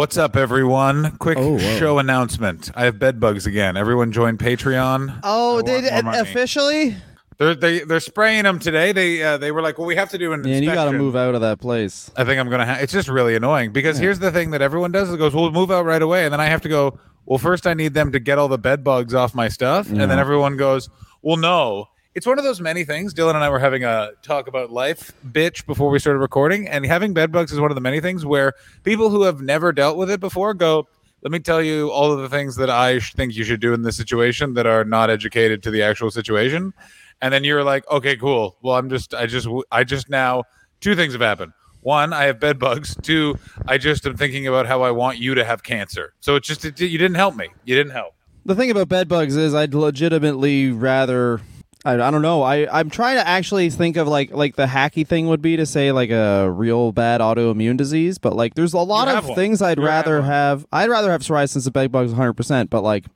What's up, everyone? Quick Oh, show announcement. I have bed bugs again. Everyone join Patreon. Oh, I they want officially? They're they, they're spraying them today. They uh, they were like, well, we have to do an Man, you got to move out of that place. I think I'm gonna. Ha- it's just really annoying because here's the thing that everyone does: is goes, "We'll move out right away," and then I have to go. Well, first I need them to get all the bed bugs off my stuff, and then everyone goes, "Well, no." It's one of those many things. Dylan and I were having a talk about life, bitch, before we started recording, and having bed bugs is one of the many things where people who have never dealt with it before go. Let me tell you all of the things that I think you should do in this situation that are not educated to the actual situation, and then you're like, okay, cool. Well, I'm just, I just, I just now two things have happened. One, I have bed bugs. Two, I just am thinking about how I want you to have cancer. So it's just it, you didn't help me. You didn't help. The thing about bed bugs is I'd legitimately rather I, I don't know. I I'm trying to actually think of like like the hacky thing would be to say like a real bad autoimmune disease, but like there's a lot You of one. things I'd You have rather one. have. I'd rather have psoriasis than bed bugs 100. percent But like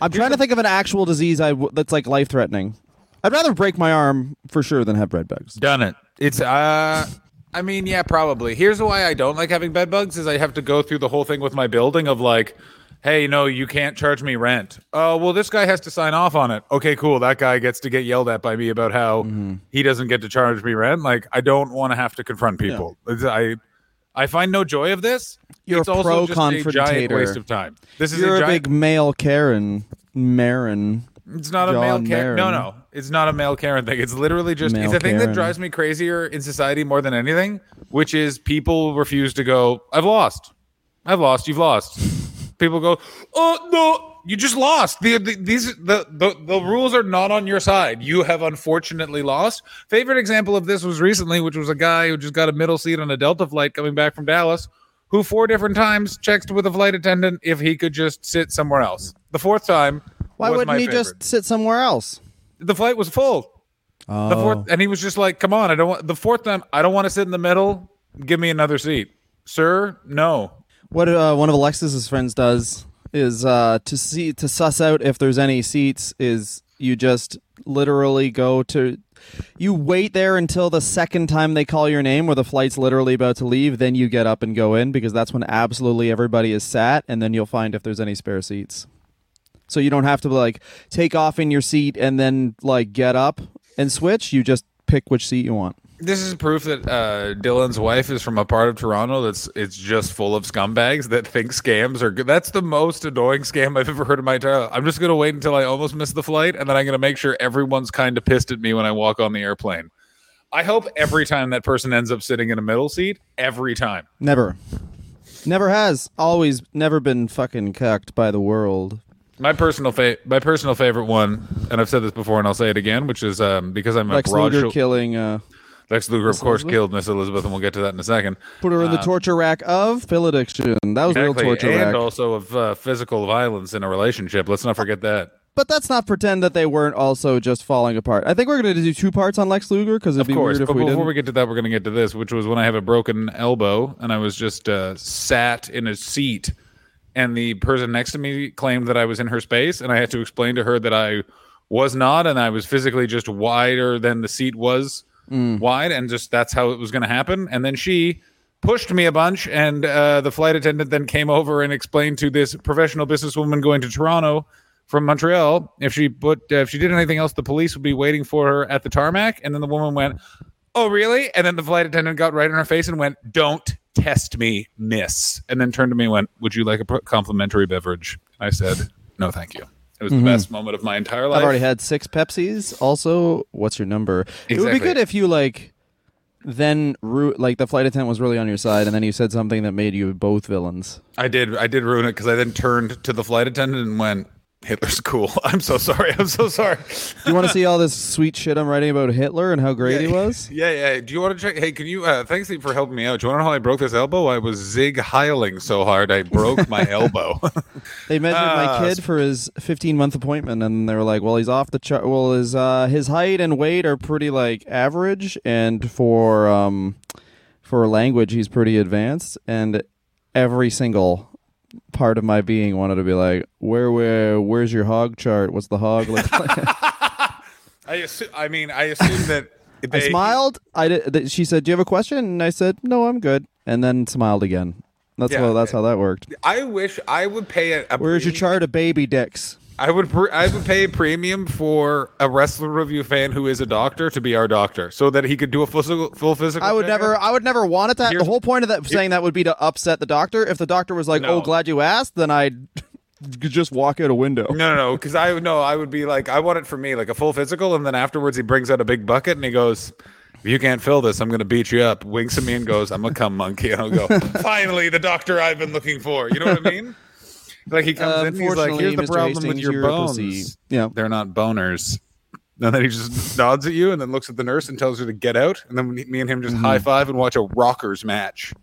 I'm trying to think of an actual disease I w- that's like life threatening. I'd rather break my arm for sure than have bed bugs. Done it. It's uh I mean, yeah, probably. Here's why I don't like having bed bugs is I have to go through the whole thing with my building of like, hey, no, you can't charge me rent. Oh, well, this guy has to sign off on it. Okay, cool. That guy gets to get yelled at by me about how mm-hmm. he doesn't get to charge me rent. Like, I don't want to have to confront people. It's- I I find no joy of this. You're it's a also just a giant waste of time. This is You're a a, giant big male Karen, Marin. It's not a male Karen. No, no. It's not a male Karen thing. It's literally just Male it's a thing that drives me crazier in society more than anything, which is people refuse to go, I've lost. I've lost. You've lost. People go, Oh no, you just lost. The, the these the, the the rules are not on your side. You have unfortunately lost. Favorite example of this was recently, which was a guy who just got a middle seat on a Delta flight coming back from Dallas, who four different times checked with a flight attendant if he could just sit somewhere else. The fourth time. Why wouldn't he favorite just sit somewhere else? the flight was full. Oh. The fourth, oh. and he was just like, "Come on, I don't want." The fourth time, I don't want to sit in the middle. Give me another seat, sir. No. What uh, one of Alexis's friends does is uh, to see to suss out if there's any seats. Is you just literally go to, you wait there until the second time they call your name, where the flight's literally about to leave. Then you get up and go in because that's when absolutely everybody is sat, and then you'll find if there's any spare seats. So you don't have to like take off in your seat and then like get up and switch. You just pick which seat you want. This is proof that uh, Dylan's wife is from a part of Toronto that's it's just full of scumbags that think scams are good. That's the most annoying scam I've ever heard in my entire life. I'm just gonna wait until I almost miss the flight, and then I'm gonna make sure everyone's kind of pissed at me when I walk on the airplane. I hope every time that person ends up sitting in a middle seat, every time. Never. Never has. Always never been fucking cucked by the world. My personal fa- my personal favorite one, and I've said this before, and I'll say it again, which is um, because I'm a Lex broad Luger killing uh Lex Luger, of course, Elizabeth? killed Miss Elizabeth, and we'll get to that in a second. put her in the torture rack of pill addiction. That was real Exactly, torture and rack. also of uh, physical violence in a relationship. Let's not forget that. But let's not pretend that they weren't also just falling apart. I think we're going to do two parts on Lex Luger because it'd Of be course, weird if but we before we get to that, we're going to get to this, which was when I have a broken elbow and I was just uh, sat in a seat, and the person next to me claimed that I was in her space, and I had to explain to her that I was not, and I was physically just wider than the seat was wide, and just that's how it was going to happen. And then she pushed me a bunch, and uh, the flight attendant then came over and explained to this professional businesswoman going to Toronto from Montreal if she put uh, if she did anything else, the police would be waiting for her at the tarmac. And then the woman went, "Oh, really?" And then the flight attendant got right in her face and went, "Don't test me, miss." And then turned to me and went, "Would you like a complimentary beverage?" I said, "No, thank you." It was the mm-hmm. best moment of my entire life. I've already had six Pepsis. Also, what's your number? It would be good if you like then ru- like the flight attendant was really on your side and then you said something that made you both villains. I did. I did ruin it because I then turned to the flight attendant and went, "Hitler's cool." I'm so sorry. I'm so sorry. Do you want to see all this sweet shit I'm writing about Hitler and how great he was? Yeah, yeah. Do you want to check? Hey, can you? Uh, thanks for helping me out. Do you want to know how I broke this elbow? I was sieg heiling so hard I broke my elbow. They measured Ah, my kid for his 15 month appointment, and they were like, "Well, he's off the chart. Well, his uh, his height and weight are pretty like average, and for um for language, he's pretty advanced." And every single part of my being wanted to be like, "Where where where's your hog chart? What's the hog look like?" I assume. I mean, I assume that I smiled. I did, th- she said, "Do you have a question?" And I said, "No, I'm good." And then smiled again. That's Yeah. how that's how that worked. I wish I would pay a, a Where's your chart of baby dicks? I would pre- I would pay a premium for a wrestler review fan who is a doctor to be our doctor, so that he could do a physical full physical. I would checkup. never. I would never want it. That the whole point of that saying that would be to upset the doctor. If the doctor was like, No. "Oh, glad you asked," then I'd just walk out a window. No, no, no, because I no, I would be like, I want it for me, like a full physical, and then afterwards he brings out a big bucket and he goes, "If you can't fill this, I'm gonna beat you up." Winks at me and goes, "I'm a cum monkey," and I'll go, "Finally, the doctor I've been looking for." You know what I mean? Like he comes in, he's like, "Here's the Mr. problem with your bones. Yeah. They're not boners." And then he just nods at you and then looks at the nurse and tells her to get out. And then me and him just high five and watch a rockers match.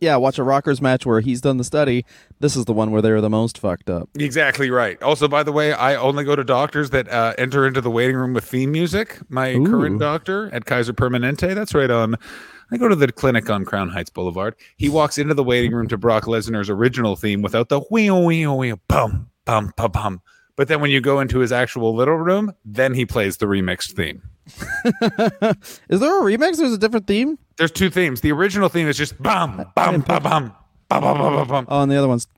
Yeah, watch a rockers match where he's done the study. This is the one where they're the most fucked up. Exactly right. Also, by the way, I only go to doctors that uh, enter into the waiting room with theme music. My Ooh. current doctor at Kaiser Permanente, that's right on. I go to the clinic on Crown Heights Boulevard. He walks into the waiting room to Brock Lesnar's original theme without the wheel, wheel, wheel, bum, bum, bum, bum. But then when you go into his actual little room, then he plays the remixed theme. is there a remix? There's a different theme. There's two themes. The original theme is just bum, bum, bum, bum. Oh, and the other one's.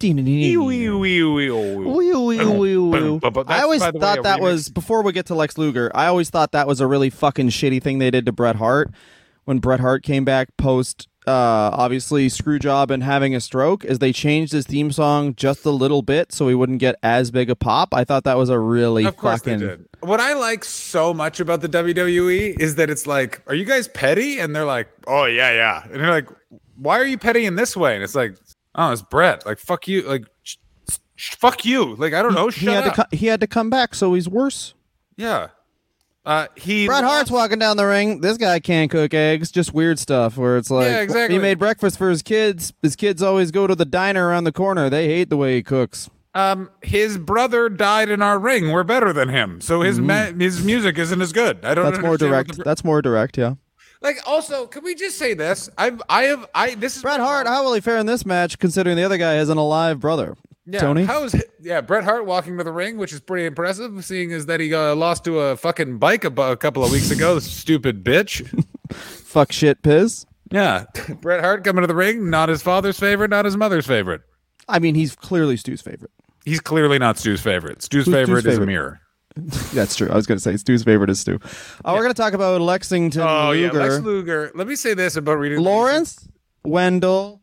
I always thought that was before we get to Lex Luger. I always thought that was a really fucking shitty thing they did to Bret Hart when Bret Hart came back post uh obviously screw job and having a stroke is they changed his theme song just a little bit so he wouldn't get as big a pop. I thought that was a really Of course fucking they did. What I like so much about the WWE is that it's like, are you guys petty? And they're like, oh yeah, yeah. And they're like, why are you petty in this way? And it's like, oh, it's Bret. Like fuck you. Like sh- sh- fuck you. Like I don't know. he Shut had up. to co- he had to come back so he's worse. yeah. Uh, he Bret Hart's walking down the ring. This guy can't cook eggs. Just weird stuff where it's like Yeah, exactly. he made breakfast for his kids. His kids always go to the diner around the corner. They hate the way he cooks. Um, his brother died in our ring. We're better than him, so his ma- his music isn't as good. I don't. Mm-hmm. That's more understand what direct. the- That's more direct. Yeah. like, also, can we just say this? I've, I have, I. This is Bret Hart, how will he fare in this match considering the other guy has an alive brother? Yeah, Tony? How's yeah Bret Hart walking to the ring, which is pretty impressive, seeing as that he uh, lost to a fucking bike a, a couple of weeks ago. Stupid bitch. Fuck shit piz. Yeah, Bret Hart coming to the ring, not his father's favorite, not his mother's favorite. I mean, he's clearly Stu's favorite. He's clearly not Stu's favorite. Stu's Who's favorite Stu's is a favorite? mirror. That's true. I was going to say Stu's favorite is Stu. Uh, We're going to talk about Lexington Oh yeah, Luger. Lex Luger. Let me say this about reading Lawrence Wendell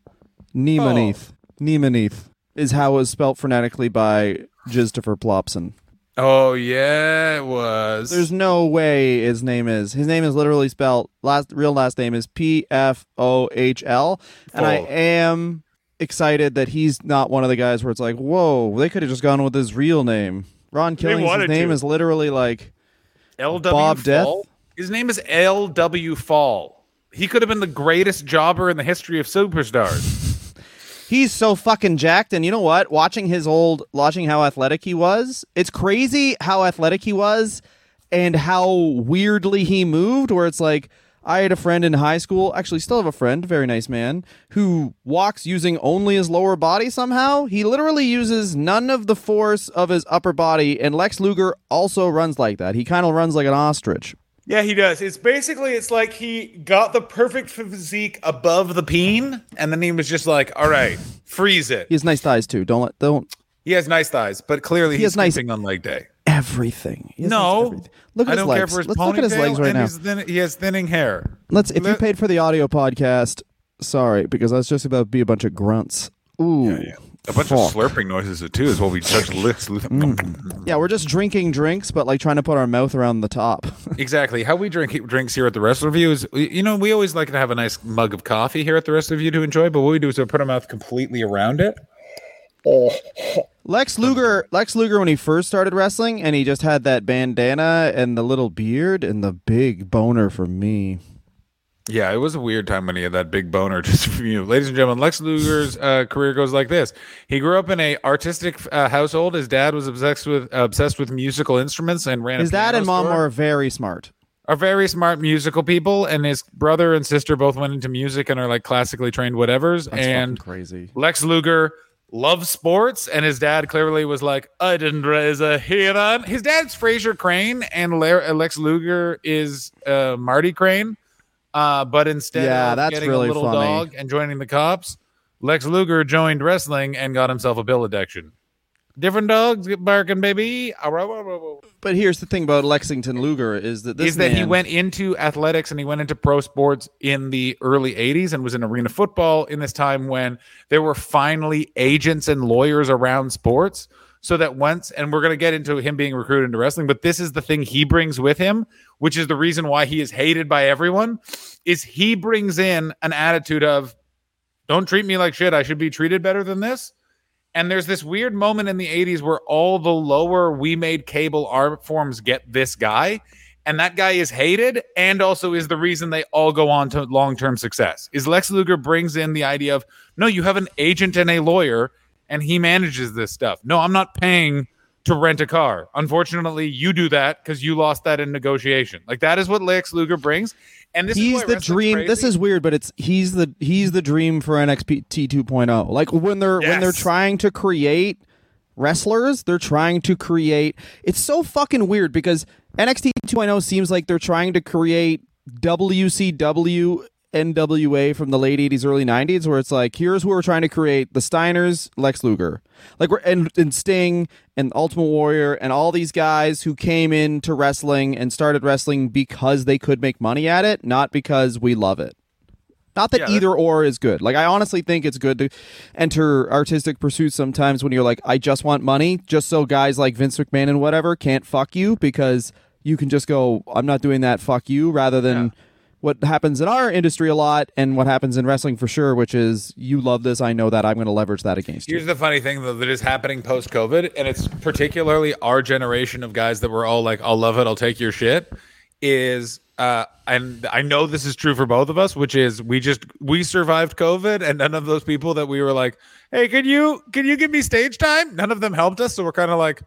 Niemanith. Niemanith is how it was spelt phonetically by Christopher Plopson. Oh yeah, it was. There's no way his name is. His name is literally spelled last real last name is P F O H L, and I am excited that he's not one of the guys where it's like, whoa, they could have just gone with his real name. Ron Killings' wanted name to. is literally like L.W. Bob Death? Fall. His name is L.W. Fall. He could have been the greatest jobber in the history of superstars. He's so fucking jacked and you know what? Watching his old watching how athletic he was it's crazy how athletic he was and how weirdly he moved where it's like i had a friend in high school actually still have a friend very nice man who walks using only his lower body somehow. He literally uses none of the force of his upper body and lex luger also runs like that. He kind of runs like an ostrich Yeah, he does. It's basically it's like he got the perfect physique above the peen, and then he was just like, "All right, freeze it." he has nice thighs too don't let don't He has nice thighs, but clearly He he's has nice- skipping on leg day. everything He has nice No, everything. look at I his don't legs care for his let's ponytail. look at his legs right and now he's thin- he has thinning hair. Let's if you Let- paid for the audio podcast, sorry, because that's just about to be a bunch of grunts. Ooh. A bunch Fuck. of slurping noises too is what we judge lips. Mm. Yeah, we're just drinking drinks, but like trying to put our mouth around the top. Exactly. How we drink drinks here at the Rest Review is, you know, we always like to have a nice mug of coffee here at the Rest Review to enjoy, but what we do is we put our mouth completely around it. Lex Luger, Lex Luger, when he first started wrestling, and he just had that bandana and the little beard and the big boner for me. Yeah, it was a weird time when he had that big boner. Just for you, ladies and gentlemen, Lex Luger's uh, career goes like this: He grew up in a artistic uh, household. His dad was obsessed with obsessed with musical instruments and ran. His dad and mom store. were very smart. are very smart musical people, and his brother and sister both went into music and are like classically trained whatevers. That's and crazy. Lex Luger loves sports, and his dad clearly was like, "I didn't raise a hero." His dad's Frasier Crane, and Lex Luger is uh, Marty Crane. Uh, but instead Yeah, of that's getting really a little funny. dog and joining the cops, Lex Luger joined wrestling and got himself a pill addiction. Different dogs get barking, baby. But here's the thing about Lexington Luger is that this is that he went into athletics and he went into pro sports in the early 80s and was in arena football in this time when there were finally agents and lawyers around sports so that once and we're going to get into him being recruited into wrestling but this is the thing he brings with him which is the reason why he is hated by everyone is he brings in an attitude of don't treat me like shit. I should be treated better than this. And there's this weird moment in the 80s where all the lower we made cable art forms get this guy and that guy is hated and also is the reason they all go on to long-term success. Is lex luger brings in the idea of no you have an agent and a lawyer and he manages this stuff no i'm not paying to rent a car unfortunately you do that because you lost that in negotiation like that is what lex luger brings and this is he's the dream. This is weird, but it's he's the he's the dream for NXT 2.0. oh. Like when they're when they're trying to create wrestlers, they're trying to create. It's so fucking weird because NXT 2.0 seems like they're trying to create WCW NWA from the late 80s early 90s where it's like here's who we're trying to create the Steiners Lex Luger like we're and, and Sting and Ultimate Warrior and all these guys who came into wrestling and started wrestling because they could make money at it not because we love it not that Yeah, that- either or is good. Like I honestly think it's good to enter artistic pursuits sometimes when you're like, I just want money, just so guys like Vince McMahon and whatever can't fuck you because you can just go, I'm not doing that, fuck you, rather than Yeah. What happens in our industry a lot and what happens in wrestling for sure, which is you love this, I know that, I'm gonna leverage that against you. Here's the funny thing though that is happening post COVID, and it's particularly our generation of guys that were all like, "I'll love it, I'll take your shit." Is uh, and I know this is true for both of us, which is we just we survived COVID, and none of those people that we were like, "Hey, can you can you give me stage time?" None of them helped us, so we're kind of like,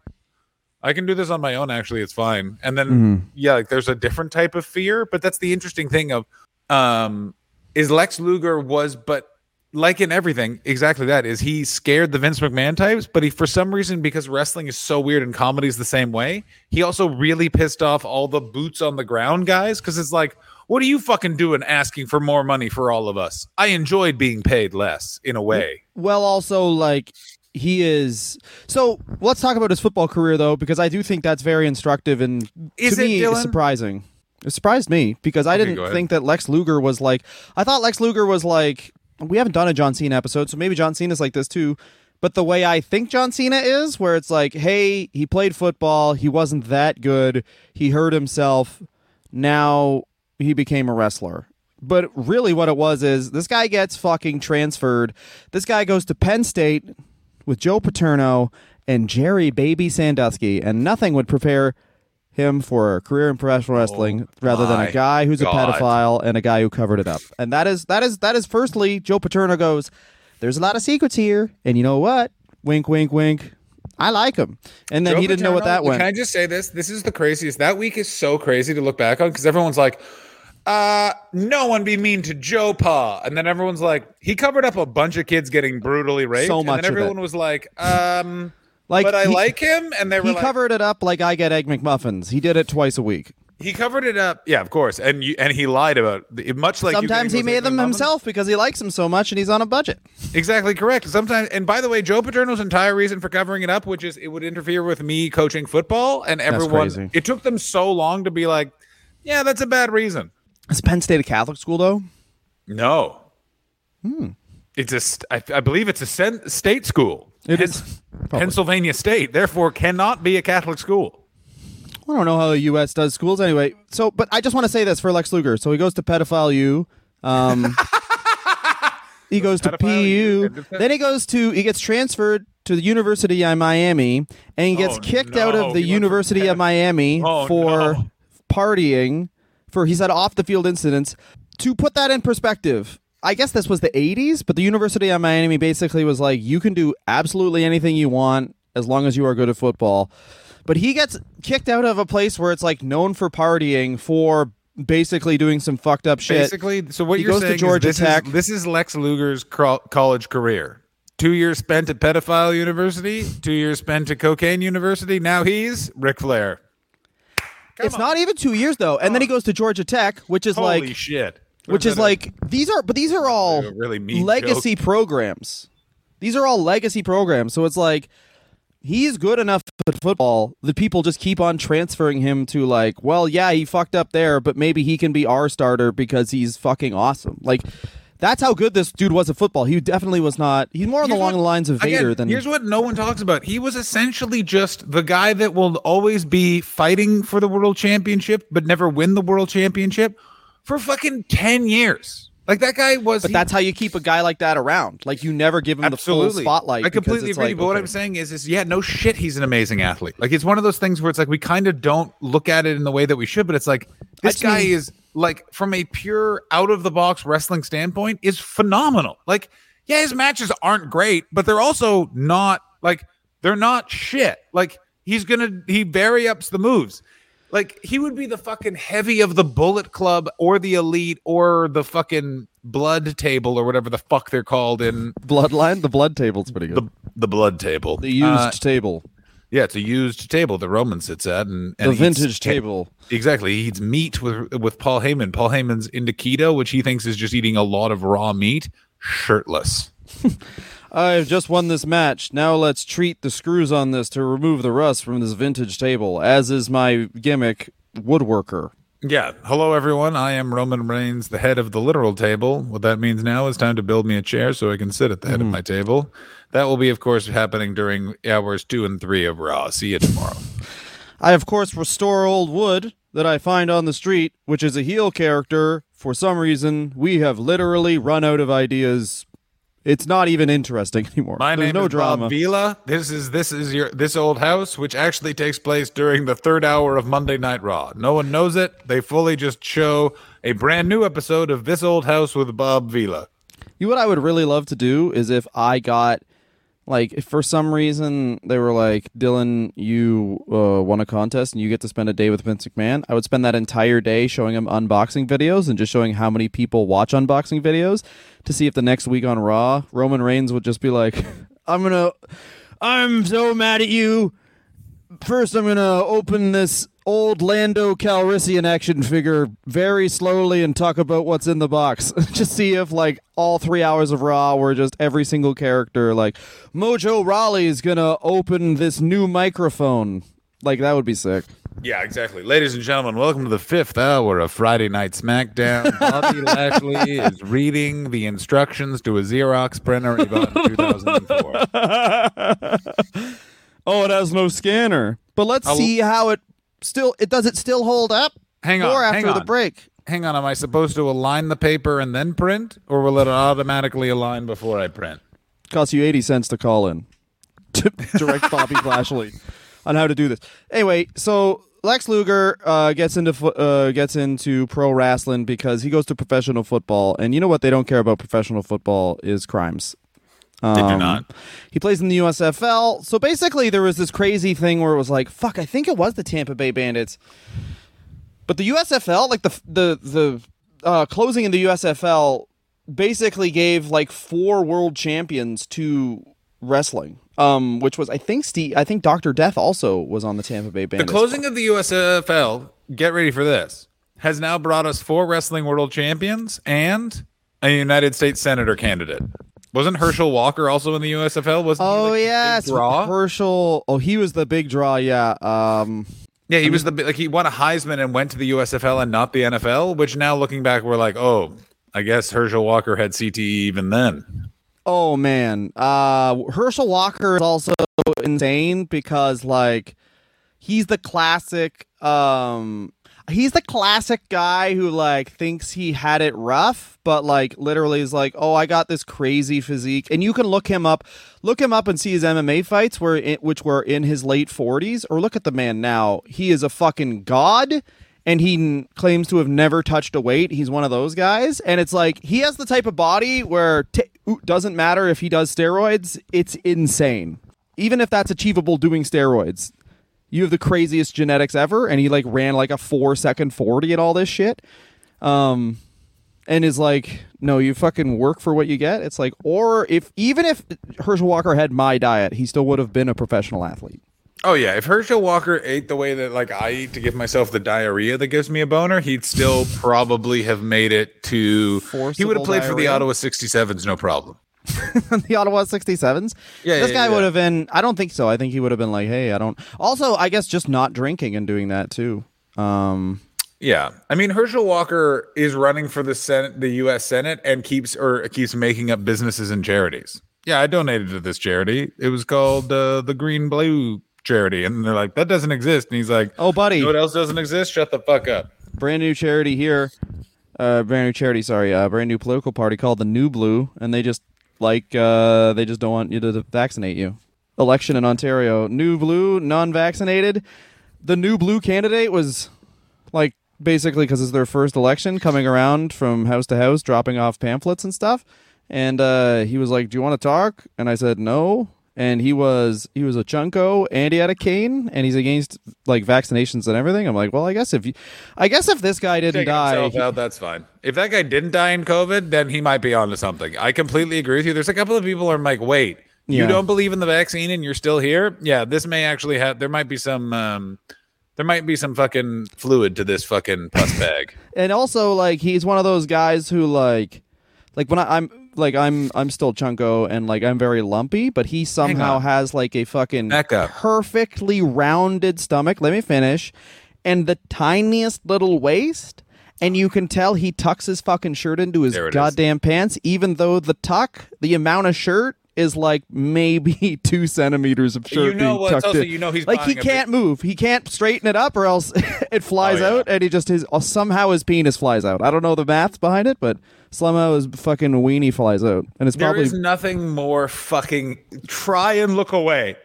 I can do this on my own. Actually, it's fine. And then yeah, like there's a different type of fear, but that's the interesting thing of um is Lex Luger was but like in everything, exactly that is he scared the Vince McMahon types, but he for some reason because wrestling is so weird and comedy is the same way, he also really pissed off all the boots on the ground guys because it's like, what are you fucking doing asking for more money for all of us? I enjoyed being paid less in a way. Well, also like he is. So let's talk about his football career though, because I do think that's very instructive and Is to it, me Dylan? surprising. It surprised me because I Okay, didn't think that Lex Luger was like. I thought Lex Luger was like. We haven't done a John Cena episode, so maybe John Cena's like this too. But the way I think John Cena is, where it's like, hey, he played football, he wasn't that good, he hurt himself, now he became a wrestler. But really, what it was is this guy gets fucking transferred. This guy goes to Penn State with Joe Paterno and Jerry Baby Sandusky, and nothing would prepare him for a career in professional oh wrestling rather than Oh a guy who's God. a pedophile and a guy who covered it up. And that is that is that is firstly, Joe Paterno goes, There's a lot of secrets here, and you know what? Wink, wink, wink. I like him. And then Joe he didn't know what that Paterno- went. Can I just say this? This is the craziest. That week is so crazy to look back on because everyone's like, uh, no one be mean to Joe Pa. And then everyone's like, he covered up a bunch of kids getting brutally raped. So and much it. everyone was like, um, Like, but I he- like him. And they were he like, covered it up like I get egg McMuffins. He did it twice a week. he covered it up. Yeah, of course. And you, and he lied about it. Much like Sometimes he made them McMuffins. himself because he likes them so much and he's on a budget. Exactly correct. Sometimes, and by the way, Joe Paterno's entire reason for covering it up, which is it would interfere with me coaching football, and everyone. It took them so long to be like, yeah, that's a bad reason. Is Penn State a Catholic school though? No. Hmm. It's a, st- I, I believe it's a sen- state school. It is. Pennsylvania State, therefore cannot be a Catholic school. I don't know how the U.S. does schools anyway. So, but I just want to say this for Lex Luger. So he goes to pedophile U. Um, he goes to PU. Then he goes to he gets transferred to the University of Miami, and he gets Oh, kicked out of the He University of Miami Oh, for no. partying. For he said off the field incidents. To put that in perspective. I guess this was the 80s, but the University of Miami basically was like, you can do absolutely anything you want as long as you are good at football. But he gets kicked out of a place where it's like known for partying for basically doing some fucked up shit. Basically, so what He you're goes to saying Georgia is this, Tech. is this is Lex Luger's college career. Two years spent at pedophile university, two years spent at cocaine university. Now he's Ric Flair. It's not even two years though, and then he goes to Georgia Tech, which is Holy like shit! which is a- like these are but these are all really legacy programs. These are all legacy programs. So it's like he's good enough at football that people just keep on transferring him to like, well, yeah, he fucked up there, but maybe he can be our starter because he's fucking awesome. Like that's how good this dude was at football. He definitely was not. He's more Here's along what- lines of Vader again, than here's what no one talks about. He was essentially just the guy that will always be fighting for the world championship, but never win the world championship for fucking ten years. Like that guy was. But he- that's how you keep a guy like that around. Like you never give him the full spotlight. I completely agree. like, but what. I'm saying is, is yeah, no shit, he's an amazing athlete. Like it's one of those things where it's like we kind of don't look at it in the way that we should, but it's like this guy mean- is like from a pure out of the box wrestling standpoint is phenomenal. Like yeah, his matches aren't great, but they're also not like they're not shit. Like he's gonna he vary ups the moves. Like he would be the fucking heavy of the Bullet Club or the Elite or the fucking Blood Table or whatever the fuck they're called in bloodline. The blood table's pretty good. the the Blood Table. The used Uh, table, yeah, it's a used table that Roman sits at, and, and the eats- vintage table. Exactly, he eats meat with with Paul Heyman. Paul Heyman's into keto, which he thinks is just eating a lot of raw meat, shirtless. I've just won this match. Now let's treat the screws on this to remove the rust from this vintage table, as is my gimmick, woodworker. Yeah. Hello, everyone. I am Roman Reigns, the head of the literal table. What that means now is time to build me a chair so I can sit at the head of mm-hmm. my table. That will be, of course, happening during hours two and three of Raw. See you tomorrow. I, of course, restore old wood that I find on the street, which is a heel character. For some reason, we have literally run out of ideas. It's not even interesting anymore. My There's name no is drama. Bob Vila. This is this is your this old house, which actually takes place during the third hour of Monday Night Raw. No one knows it. They fully just show a brand new episode of This Old House with Bob Vila. You know what I would really love to do is if I got like if for some reason they were like Dylan, you uh, won a contest and you get to spend a day with Vince McMahon. I would spend that entire day showing him unboxing videos and just showing how many people watch unboxing videos to see if the next week on Raw Roman Reigns would just be like, "I'm gonna, I'm so mad at you." First, I'm gonna open this old Lando Calrissian action figure very slowly and talk about what's in the box. just see if like all three hours of Raw were just every single character. Like Mojo Rawley's gonna open this new microphone. Like that would be sick. Yeah, exactly. Ladies and gentlemen, welcome to the fifth hour of Friday Night SmackDown. Bobby Lashley is reading the instructions to a Xerox printer he bought in 2004. Oh, it has no scanner. But let's I'll- see how it still. It does it still hold up? Hang on, Or after hang the break. Hang on, am I supposed to align the paper and then print, or will it automatically align before I print? costs you 80 cents to call in to direct Bobby Lashley on how to do this. Anyway, so Lex Luger uh, gets into uh, gets into pro wrestling because he goes to professional football, and you know what they don't care about professional football is crimes. They do Um, not. He plays in the USFL. So basically, there was this crazy thing where it was like, "Fuck!" I think it was the Tampa Bay Bandits, but the USFL, like the the the uh, closing in the USFL, basically gave like four world champions to wrestling. Um, which was I think Steve, I think Doctor Death also was on the Tampa Bay Bandits. The closing of the USFL, get ready for this, has now brought us four wrestling world champions and a United States Senator candidate. Wasn't Herschel Walker also in the USFL? Wasn't he, Oh like, the yes, draw. Herschel. Oh, he was the big draw. Yeah. Um, Yeah, he was the like he won a Heisman and went to the USFL and not the NFL. Which now looking back, we're like, oh, I guess Herschel Walker had CTE even then. Oh man, uh, Herschel Walker is also insane because like he's the classic. Um, he's the classic guy who like thinks he had it rough, but like literally is like, oh, I got this crazy physique, and you can look him up, look him up and see his MMA fights where which were in his late forties, or look at the man now. He is a fucking god and he n- claims to have never touched a weight. He's one of those guys, and it's like he has the type of body where t- doesn't matter if he does steroids. It's insane, even if that's achievable doing steroids. You have the craziest genetics ever, and he like ran like a four second forty and all this shit. Um, and is like, no, you fucking work for what you get. It's like, or if even if Herschel Walker had my diet, he still would have been a professional athlete. Oh yeah, if Herschel Walker ate the way that like I eat to give myself the diarrhea that gives me a boner, he'd still probably have made it to. he would have played for the? Ottawa 67s, no problem. the Ottawa 67s. Yeah, this yeah, guy yeah. would have been. I don't think so. I think he would have been like, "Hey, I don't." Also, I guess just not drinking and doing that too. Um, Yeah, I mean Herschel Walker is running for the Senate, the U.S. Senate, and keeps or keeps making up businesses and charities. Yeah, I donated to this charity. It was called uh, the Green Blue Charity, and they're like, that doesn't exist. And he's like, oh, buddy, you know what else doesn't exist? Shut the fuck up. brand new charity here. Uh, brand new charity. Sorry, uh, brand new political party called the New Blue, and they just like uh, they just don't want you to vaccinate you. Election in Ontario, New Blue, non-vaccinated. The New Blue candidate was like basically because it's their first election, coming around from house to house, dropping off pamphlets and stuff. And uh, he was like, "Do you want to talk?" And I said, "No." And he was he was a chunko, and he had a cane, and he's against like vaccinations and everything. I'm like, well, I guess if you, I guess if this guy didn't die, out, that's fine. If that guy didn't die in COVID, then he might be onto something. I completely agree with you. There's a couple of people who are like, wait, you don't believe in the vaccine and you're still here? Yeah, this may actually have. There might be some. um there might be some fucking fluid to this fucking pus bag. and also like he's one of those guys who like like when I, I'm like I'm I'm still chunko and like I'm very lumpy, but he somehow has like a fucking Back up. perfectly rounded stomach. Let me finish, and the tiniest little waist. And you can tell he tucks his fucking shirt into his There it is. goddamn pants, even though the tuck, the amount of shirt is like maybe two centimeters of shirt You know being what's tucked also- in. you know he's like he buying a can't move. He can't straighten it up, or else it flies Oh, yeah. out, and he just his somehow his penis flies out. I don't know the math behind it, but somehow his fucking weenie flies out, and it's There probably is nothing more fucking try and look away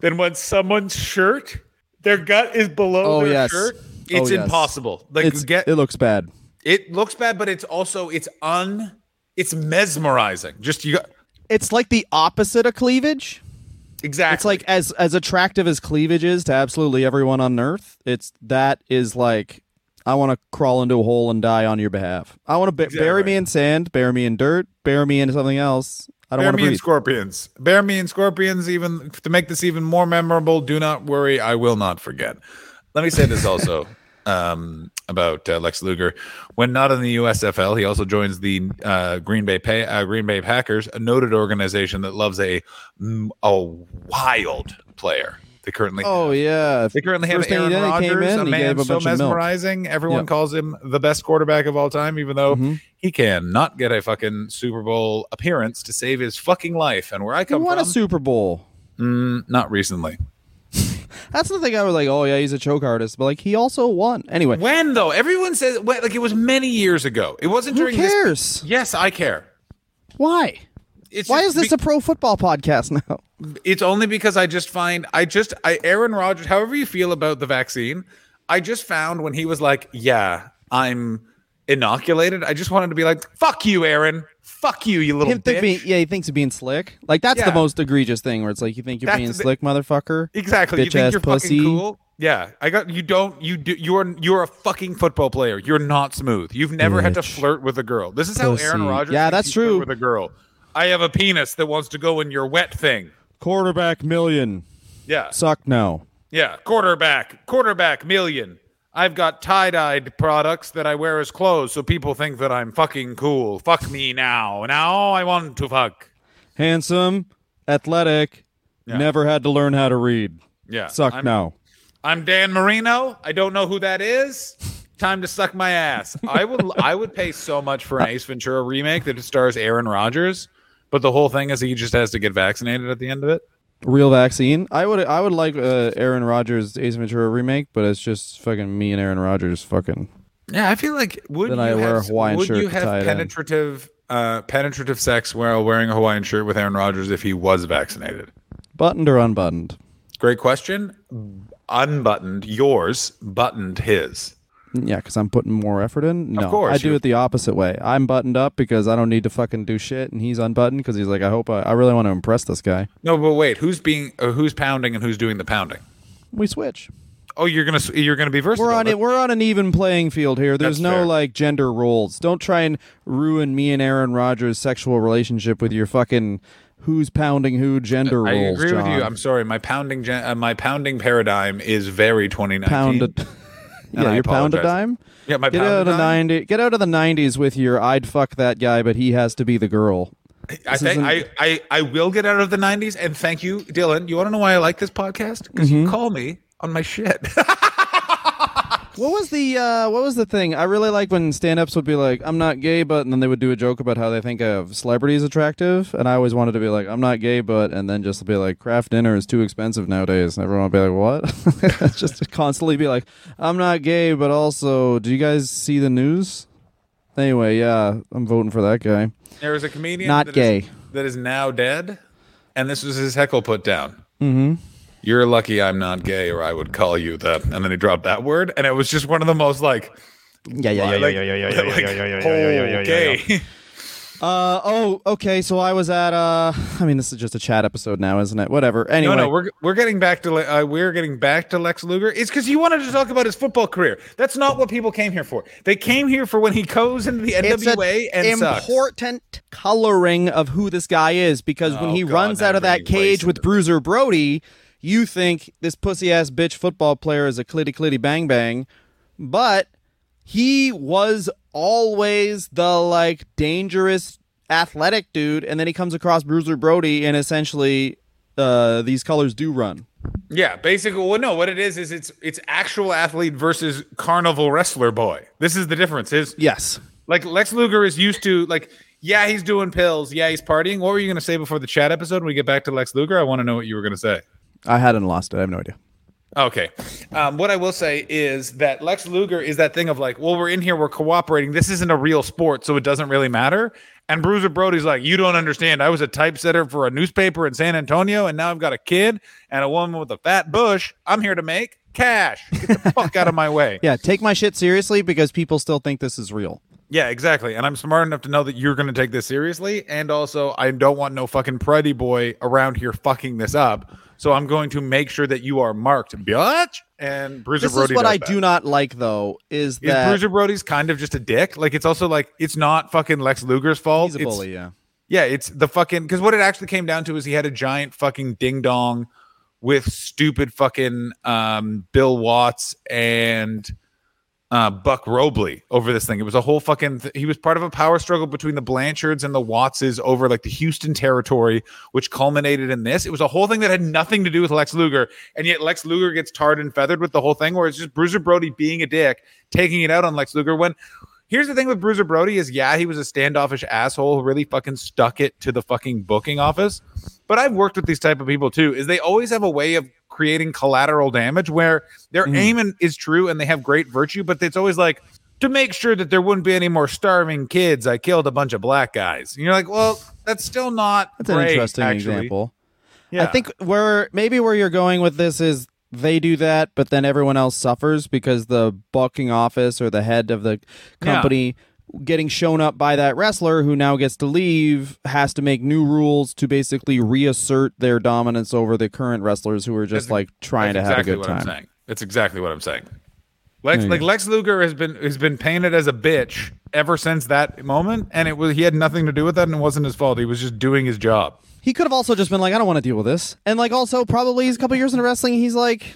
than when someone's shirt, their gut is below Oh, their yes. shirt. Oh, It's yes. impossible. Like it's, get it looks bad. it looks bad, but it's also it's un it's mesmerizing. Just you got It's like the opposite of cleavage. exactly. It's like as as attractive as cleavage is to absolutely everyone on Earth. It's that is like I want to crawl into a hole and die on your behalf. I want to ba- bury me in sand, bury me in dirt, bury me in something else. I don't Bear want me and breathe. scorpions. Bear me and scorpions. Even to make this even more memorable, do not worry, I will not forget. Let me say this also um, about uh, Lex Luger. When not in the USFL, he also joins the uh, Green Bay Pay, uh, Green Bay Packers, a noted organization that loves a a wild player. They currently Oh yeah, They currently have First he Aaron Rodgers, in, a he man so milk. mesmerizing. Everyone Yep. calls him the best quarterback of all time, even though Mhm. he can not get a fucking Super Bowl appearance to save his fucking life. And where I He come won from, a Super Bowl. mm, not recently. That's the thing. I was like, oh yeah, he's a choke artist, but like he also won. Anyway, When though? Everyone says like it was many years ago. It wasn't who during this. cares? Yes, I care. Why? It's Why is this be- a pro football podcast now? it's only because I just find I just I Aaron Rodgers, however you feel about the vaccine, I just found when he was like, "Yeah, I'm inoculated," I just wanted to be like, "Fuck you, Aaron. Fuck you, you little Him think bitch." being, yeah, he thinks of being slick. Like that's the most egregious thing, where it's like you think you're That's being the- slick, motherfucker. Exactly. you Bitch think ass you're pussy. fucking cool? Yeah. I got you don't you do you're you're a fucking football player. You're not smooth. You've never had to flirt with a girl. This is how Aaron. Rodgers Yeah, that's you flirt true. with a girl. I have a penis that wants to go in your wet thing. Quarterback million Yeah. suck now. Yeah. Quarterback. Quarterback million. I've got tie-dyed products that I wear as clothes so people think that I'm fucking cool. Fuck me now. Now I want to fuck. Handsome, athletic, Yeah. never had to learn how to read. Yeah. Suck I'm, now. I'm Dan Marino. I don't know who that is. Time to suck my ass. I would I would pay so much for an Ace Ventura remake that stars Aaron Rodgers, but the whole thing is he just has to get vaccinated at the end of it. Real vaccine. I would I would like uh, Aaron Rodgers Ace Ventura remake, but it's just fucking me and Aaron Rodgers fucking. Yeah, I feel like would Then you I wear have, a Hawaiian would shirt you have tie it in. penetrative uh, penetrative sex while wearing a Hawaiian shirt with Aaron Rodgers if he was vaccinated? Buttoned or unbuttoned? Great question. Unbuttoned yours, buttoned his. Yeah, because I'm putting more effort in. No, course, I do it the opposite way. I'm buttoned up because I don't need to fucking do shit, and he's unbuttoned because he's like, I hope I, I really want to impress this guy. No, but wait, who's being uh, who's pounding and who's doing the pounding? We switch. Oh, you're gonna s- you're gonna be versatile. We're on it. We're on an even playing field here. There's That's no fair. like gender roles. Don't try and ruin me and Aaron Rodgers' sexual relationship with your fucking who's pounding who gender roles. I roles. agree with you. I'm sorry. My pounding gen- uh, my pounding paradigm is very 2019. pound. And yeah, I your pound a dime. Yeah, my Get pound out of dime. ninety. Get out of the nineties with your "I'd fuck that guy, but he has to be the girl." I think I, I I will get out of the 90s. And thank you, Dylan. You want to know why I like this podcast? Because Mm-hmm. you call me on my shit. What was the uh, What was the thing? I really like when stand-ups would be like, "I'm not gay, but," and then they would do a joke about how they think of celebrities attractive, and I always wanted to be like, "I'm not gay, but," and then just be like, "Kraft Dinner is too expensive nowadays," and everyone would be like, "What?" just to constantly be like, "I'm not gay, but also, do you guys see the news?" Anyway, yeah, I'm voting for that guy. there was a comedian Not that is- gay. that is now dead, and this was his heckle put down. Mm-hmm. You're lucky I'm not gay, or I would call you that. And then he dropped that word, and it was just one of the most like, Yeah, yeah, yeah, like, like, okay. Uh oh, okay. So I was at uh, I mean, this is just a chat episode now, isn't it? Whatever. Anyway, No, no, we're we're getting back to uh, we're getting back to Lex Luger. It's because you wanted to talk about his football career. That's not what people came here for. They came here for when he goes into the NWA an and sucks. important coloring of who this guy is because when Oh, he God, runs out of that cage with Bruiser Brody, you think this pussy ass bitch football player is a clitty clitty bang bang, but he was always the like dangerous athletic dude, and then he comes across Bruiser Brody, and essentially, uh, these colors do run. Yeah, basically, well, no, what it is is it's it's actual athlete versus carnival wrestler boy. This is the difference. Is Yes. like Lex Luger is used to like, yeah, he's doing pills, yeah, he's partying. What were you gonna say before the chat episode? When we get back to Lex Luger, I want to know what you were gonna say. I hadn't lost it. I have no idea. Okay. Um, what I will say is that Lex Luger is that thing of like, well, we're in here, we're cooperating. This isn't a real sport, so it doesn't really matter. And Bruiser Brody's like, you don't understand. I was a typesetter for a newspaper in San Antonio, and now I've got a kid and a woman with a fat bush. I'm here to make cash. Get the fuck out of my way. Yeah, take my shit seriously because people still think this is real. Yeah, exactly. And I'm smart enough to know that you're going to take this seriously. And also, I don't want no fucking pretty boy around here fucking this up. So I'm going to make sure that you are marked, bitch. And Bruiser This Brody is what I that. do not like, though, is Is that Bruiser Brody's kind of just a dick? Like it's also like it's not fucking Lex Luger's fault. he's a It's- bully. Yeah. Yeah, it's the fucking because what it actually came down to is he had a giant fucking ding dong with stupid fucking um, Bill Watts and uh, Buck Robley over this thing. It was a whole fucking. Th- he was part of a power struggle between the Blanchards and the Wattses over like the Houston territory, which culminated in this. It was a whole thing that had nothing to do with Lex Luger, and yet Lex Luger gets tarred and feathered with the whole thing, where it's just Bruiser Brody being a dick, taking it out on Lex Luger when. Here's the thing with Bruiser Brody is yeah, he was a standoffish asshole who really fucking stuck it to the fucking booking office. But I've worked with these type of people too, is they always have a way of creating collateral damage where their mm-hmm. aim in- is true and they have great virtue, but it's always like to make sure that there wouldn't be any more starving kids, I killed a bunch of black guys. And you're like, well, that's still not That's an interesting actually. example. Yeah. I think where maybe where you're going with this is they do that, but then everyone else suffers because the booking office or the head of the company getting shown up by that wrestler who now gets to leave has to make new rules to basically reassert their dominance over the current wrestlers who are just That's- like trying to That's have a good what I'm time. saying. That's exactly what I'm saying. Lex, like go. Lex Luger has been has been painted as a bitch ever since that moment, and it was he had nothing to do with that, and it wasn't his fault. He was just doing his job. He could have also just been like, I don't want to deal with this. And like also probably he's a couple years into wrestling, he's like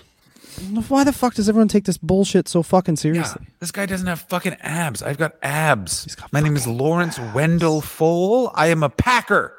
why the fuck does everyone take this bullshit so fucking Yeah, seriously? this guy doesn't have fucking abs. I've got abs. got My name is Lawrence Wendell Fole. I am a Packer.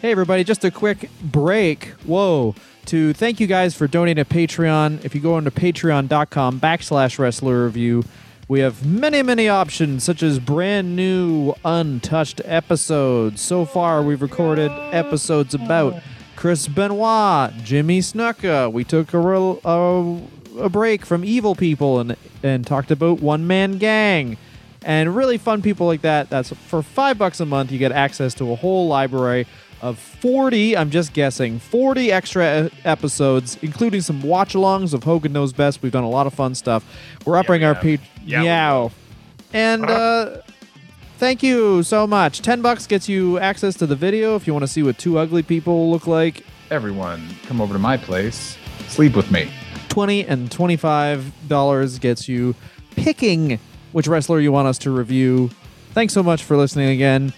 Hey, everybody, just a quick break. Whoa. To thank you guys for donating to Patreon. If you go into patreon.com backslash wrestler review, we have many, many options, such as brand new, untouched episodes. So far, we've recorded episodes about Chris Benoit, Jimmy Snuka. We took a, real, a, a break from evil people and, and talked about One Man Gang and really fun people like that. That's for five bucks a month. You get access to a whole library of 40, I'm just guessing, 40 extra episodes, including some watch alongs of Hogan Knows Best. We've done a lot of fun stuff. We're upping we our page. Yeah, Meow. And uh, thank you so much. 10 bucks gets you access to the video if you want to see what two ugly people look like. Everyone, come over to my place. Sleep with me. 20 and 25 dollars gets you picking which wrestler you want us to review thanks so much for listening again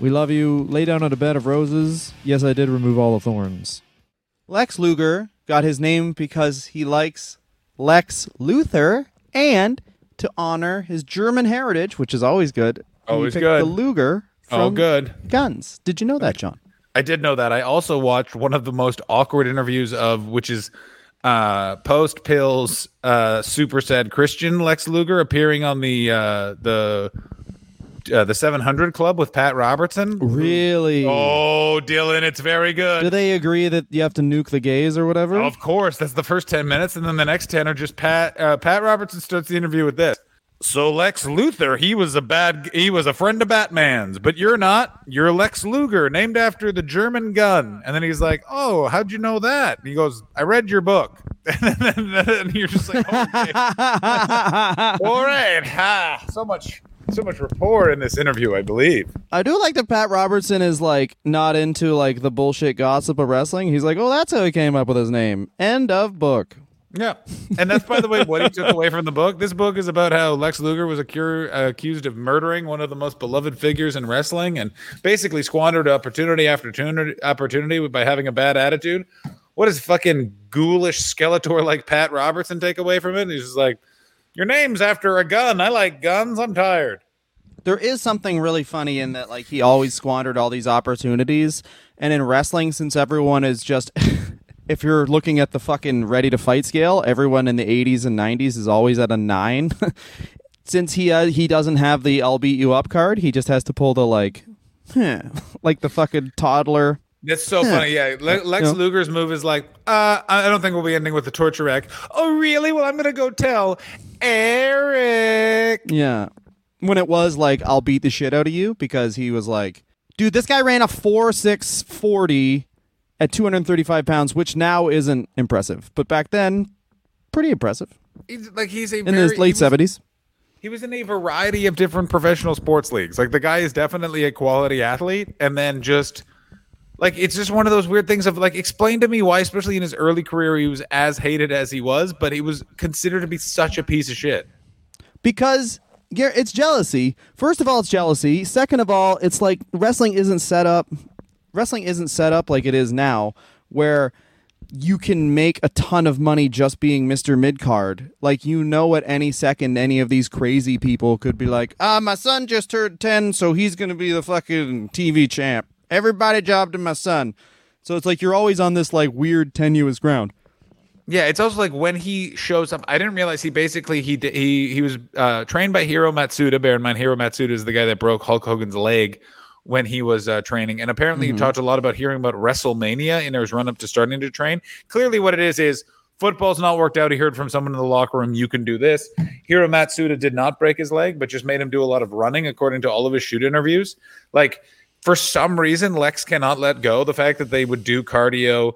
We love you. Lay down on a bed of roses. Yes, I did remove all the thorns. Lex Luger got his name because he likes Lex Luthor and to honor his German heritage, which is always good. he Always picked good. The Luger from Oh, good. Guns. Did you know that, John? I did know that. I also watched one of the most awkward interviews of which is uh post pills uh super sad Christian Lex Luger appearing on the uh the uh, the 700 club with Pat Robertson. Really? Oh, Dylan, it's very good. Do they agree that you have to nuke the gays or whatever? Of course, that's the first ten minutes, and then the next ten are just Pat. Uh, Pat Robertson starts the interview with this. So Lex Luthor, he was a bad, he was a friend of Batman's, but you're not. You're Lex Luger, named after the German gun. And then he's like, "Oh, how'd you know that?" And he goes, "I read your book." And then, and you're just like, "Okay, all right." Ha! So much, so much rapport in this interview, I believe. I do like that Pat Robertson is like not into like the bullshit gossip of wrestling. He's like, oh, that's how he came up with his name. End of book. Yeah, and that's by the way what he took away from the book. This book is about how Lex Luger was accur- uh, accused of murdering one of the most beloved figures in wrestling, and basically squandered opportunity after opportunity, opportunity by having a bad attitude. What does fucking ghoulish Skeletor like Pat Robertson take away from it? And He's just like, "Your name's after a gun. I like guns. I'm tired." There is something really funny in that like he always squandered all these opportunities. And in wrestling, since everyone is just if you're looking at the fucking ready to fight scale, everyone in the 80s and 90s is always at a nine. Since he uh, he doesn't have the "I'll beat you up" card, he just has to pull the like, huh, like the fucking toddler. That's so funny. Yeah, Le- Lex Yeah. Luger's move is like, uh, I I don't think we'll be ending with the torture rack. Oh, really? Well, I'm gonna go tell Eric. Yeah. When it was like, I'll beat the shit out of you because he was like, dude, this guy ran a 4 6 40 at 235 pounds, which now isn't impressive. But back then, pretty impressive. He's like he's a In very, the late he was- 70s. He was in a variety of different professional sports leagues. Like the guy is definitely a quality athlete, and then just like it's just one of those weird things of like explain to me why, especially in his early career, he was as hated as he was, but he was considered to be such a piece of shit. Because it's jealousy. First of all, it's jealousy. Second of all, it's like wrestling isn't set up. Wrestling isn't set up like it is now, where you can make a ton of money just being Mr. Midcard. Like you know, at any second, any of these crazy people could be like, "Ah, my son just turned ten, so he's gonna be the fucking TV champ. Everybody job to my son." So it's like you're always on this like weird tenuous ground. Yeah, it's also like when he shows up. I didn't realize he basically he he he was uh, trained by Hiro Matsuda. Bear in mind, Hiro Matsuda is the guy that broke Hulk Hogan's leg when he was uh, training, and apparently he talked a lot about hearing about WrestleMania in his run up to starting to train. Clearly, what it is is football's not worked out. He heard from someone in the locker room, "You can do this." Hiro Matsuda did not break his leg, but just made him do a lot of running, according to all of his shoot interviews. Like for some reason, Lex cannot let go the fact that they would do cardio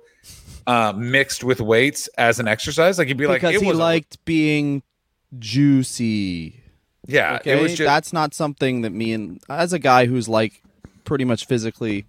uh, mixed with weights as an exercise. Like he'd be like, because it he was a- liked being juicy. yeah, Okay, it was just that's not something that me and as a guy who's like pretty much physically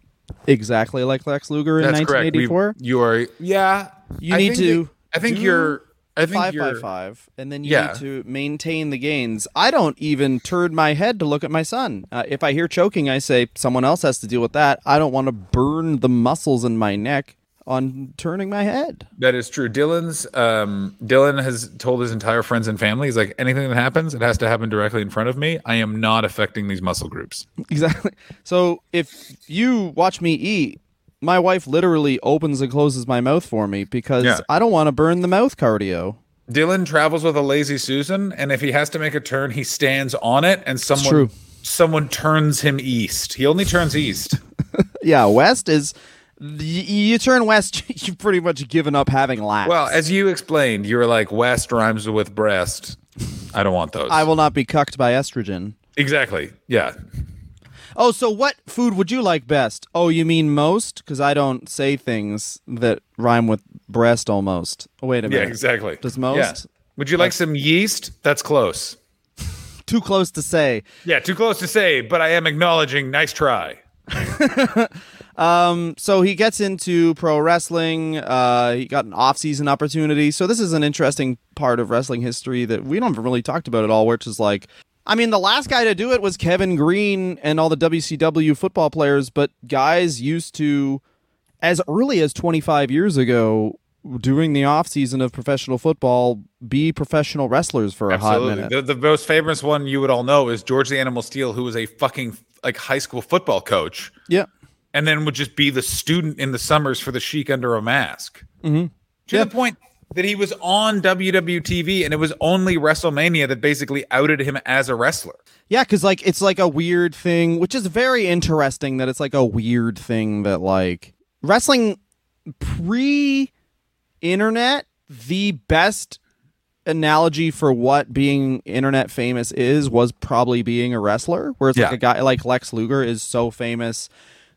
exactly like Lex Luger in that's correct. We- 1984. you are, yeah. You I need think to that- I think do you're. I think five by five, and then you Yeah. need to maintain the gains. I don't even turn my head to look at my son. Uh, if I hear choking, I say someone else has to deal with that. I don't want to burn the muscles in my neck on turning my head. That is true. Dylan's um, Dylan has told his entire friends and family, he's like, anything that happens, it has to happen directly in front of me. I am not affecting these muscle groups. Exactly. So if you watch me eat, my wife literally opens and closes my mouth for me because Yeah. I don't want to burn the mouth cardio. Dylan travels with a lazy Susan, and if he has to make a turn, he stands on it, and someone someone turns him east. He only turns east. Yeah, west is you turn west, you've pretty much given up having laps. well, as you explained, you were like West rhymes with breast. I don't want those. I will not be cucked by estrogen. exactly. Yeah. Oh, so what food would you like best? Oh, you mean most? Because I don't say things that rhyme with breast almost. Oh, wait a minute. Yeah. Exactly. Does most? Yeah. Would you like some yeast? That's close. Too close to say. Yeah, too close to say, but I am acknowledging. Nice try. so he gets into pro wrestling. Uh, he got an off-season opportunity. So this is an interesting part of wrestling history that we don't really talked about at all, which is like I mean, the last guy to do it was Kevin Greene and all the WCW football players, but guys used to, as early as 25 years ago, during the off season of professional football, be professional wrestlers for a hot Absolutely. minute. The, the most famous one you would all know is George the Animal Steele, who was a fucking like high school football coach, yeah. and then would just be the student in the summers for the Sheik under a mask. Mm-hmm. To Yeah. the point that he was on WWTV, and it was only WrestleMania that basically outed him as a wrestler. Yeah, because like it's like a weird thing, which is very interesting that it's like a weird thing that like wrestling pre internet, the best analogy for what being internet famous is was probably being a wrestler. Whereas like a guy like Lex Luger is so famous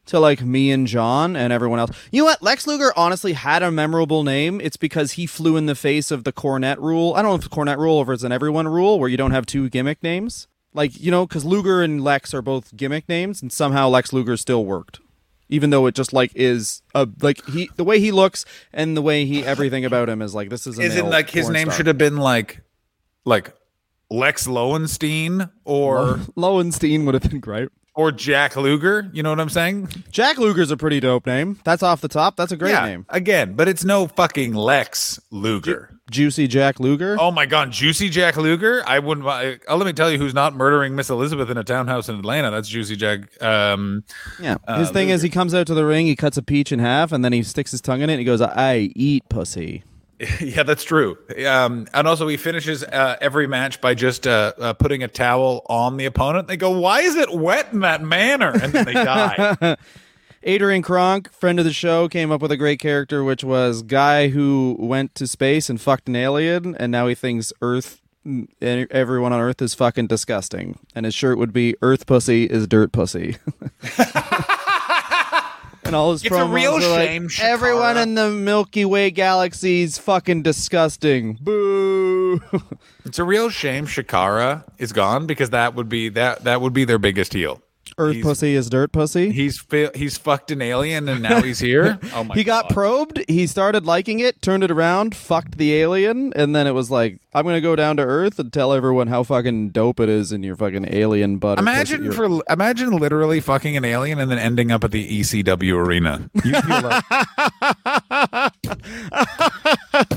to like me and John and everyone else. You know what? Lex Luger honestly had a memorable name. It's because he flew in the face of the Cornette rule. I don't know if the Cornette rule or if it's an everyone rule where you don't have two gimmick names. Like, you know, because Luger and Lex are both gimmick names, and somehow Lex Luger still worked. Even though it just like is a like he the way he looks and the way he everything about him is like this is a Isn't like his name star. should have been like like Lex Lowenstein or Lowenstein would have been great. Or Jack Luger? You know what I'm saying? Jack Luger's a pretty dope name. That's off the top. That's a great yeah, name. again, but it's no fucking Lex Luger. Juicy Jack Luger. Oh my God, Juicy Jack Luger! I wouldn't. I, uh, let me tell you, who's not murdering Miss Elizabeth in a townhouse in Atlanta? That's Juicy Jack. Um, Yeah. His thing is he comes out to the ring, he cuts a peach in half, and then he sticks his tongue in it and he goes, I eat pussy. yeah, that's true. Um, and also, he finishes uh, every match by just uh, uh, putting a towel on the opponent. They go, "Why is it wet in that manner?" And then they die. Adrian Kronk, friend of the show, came up with a great character, which was guy who went to space and fucked an alien, and now he thinks Earth, and everyone on Earth is fucking disgusting. And his shirt would be "Earth pussy is dirt pussy." and all his It's a promos real are like, shame, Shakara. Everyone in the Milky Way galaxy's fucking disgusting. Boo. it's a real shame Shakara is gone because that would be that that would be their biggest heel. Earth He's- pussy is dirt pussy. He's fi- he's fucked an alien and now he's here. Oh my! he got God. probed. He started liking it, turned it around, fucked the alien, and then it was like, I'm gonna go down to Earth and tell everyone how fucking dope it is in your fucking alien butt. Imagine for imagine literally fucking an alien and then ending up at the ECW arena. You feel like,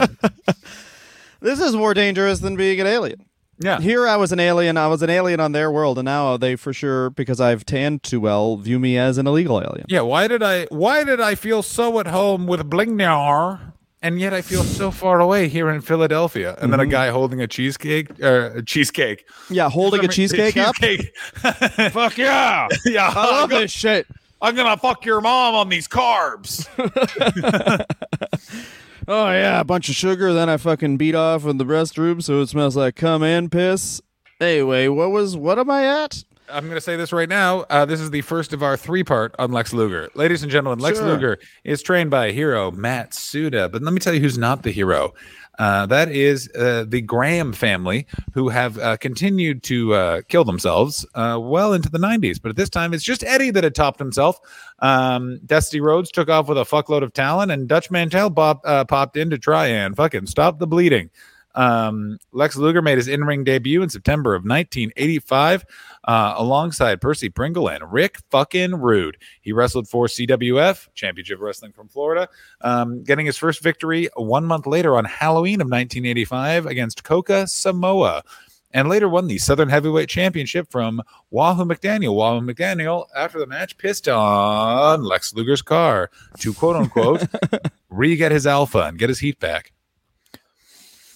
this is more dangerous than being an alien. Yeah. Here I was an alien. I was an alien on their world, and now they for sure, because I've tanned too well, view me as an illegal alien. Yeah, why did I why did I feel so at home with Blingnar and yet I feel so far away here in Philadelphia? And then a guy holding a cheesecake uh, a cheesecake. Yeah, holding a cheesecake up. cheesecake. Fuck yeah. yeah. I love this shit. I'm gonna fuck your mom on these carbs. Oh yeah, a bunch of sugar. Then I fucking beat off in the restroom, so it smells like cum and piss. Anyway, what was what am I at? I'm going to say this right now. Uh, this is the first of our three part on Lex Luger. Ladies and gentlemen, Lex Sure. Luger is trained by a Hiro Matsuda. But let me tell you who's not the hero. Uh, that is uh, the Graham family, who have uh, continued to uh, kill themselves uh, well into the 90s. But at this time, it's just Eddie that had topped himself. Um, Dusty Rhodes took off with a fuckload of talent, and Dutch Mantell uh, popped in to try and fucking stop the bleeding. Um, Lex Luger made his in-ring debut in September of 1985 uh, alongside Percy Pringle and Rick fucking Rude. He wrestled for CWF Championship Wrestling from Florida, um, getting his first victory one month later on Halloween of 1985 against Coca Samoa. And later won the Southern Heavyweight Championship from Wahoo McDaniel. Wahoo McDaniel, after the match, pissed on Lex Luger's car to quote unquote re get his alpha and get his heat back.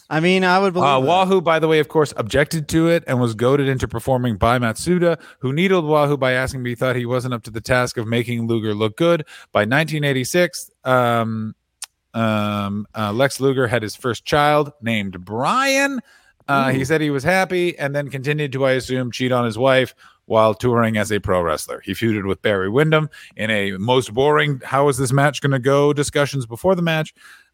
I mean, I would believe. Uh. Wahoo, by the way, of course, objected to it and was goaded into performing by Matsuda, who needled Wahoo by asking if he thought he wasn't up to the task of making Luger look good. By 1986, um, um, uh, Lex Luger had his first child named Brian. Uh, he said he was happy and then continued to, I assume, cheat on his wife while touring as a pro wrestler. He feuded with Barry Windham in a most boring, how is this match going to go discussions before the match.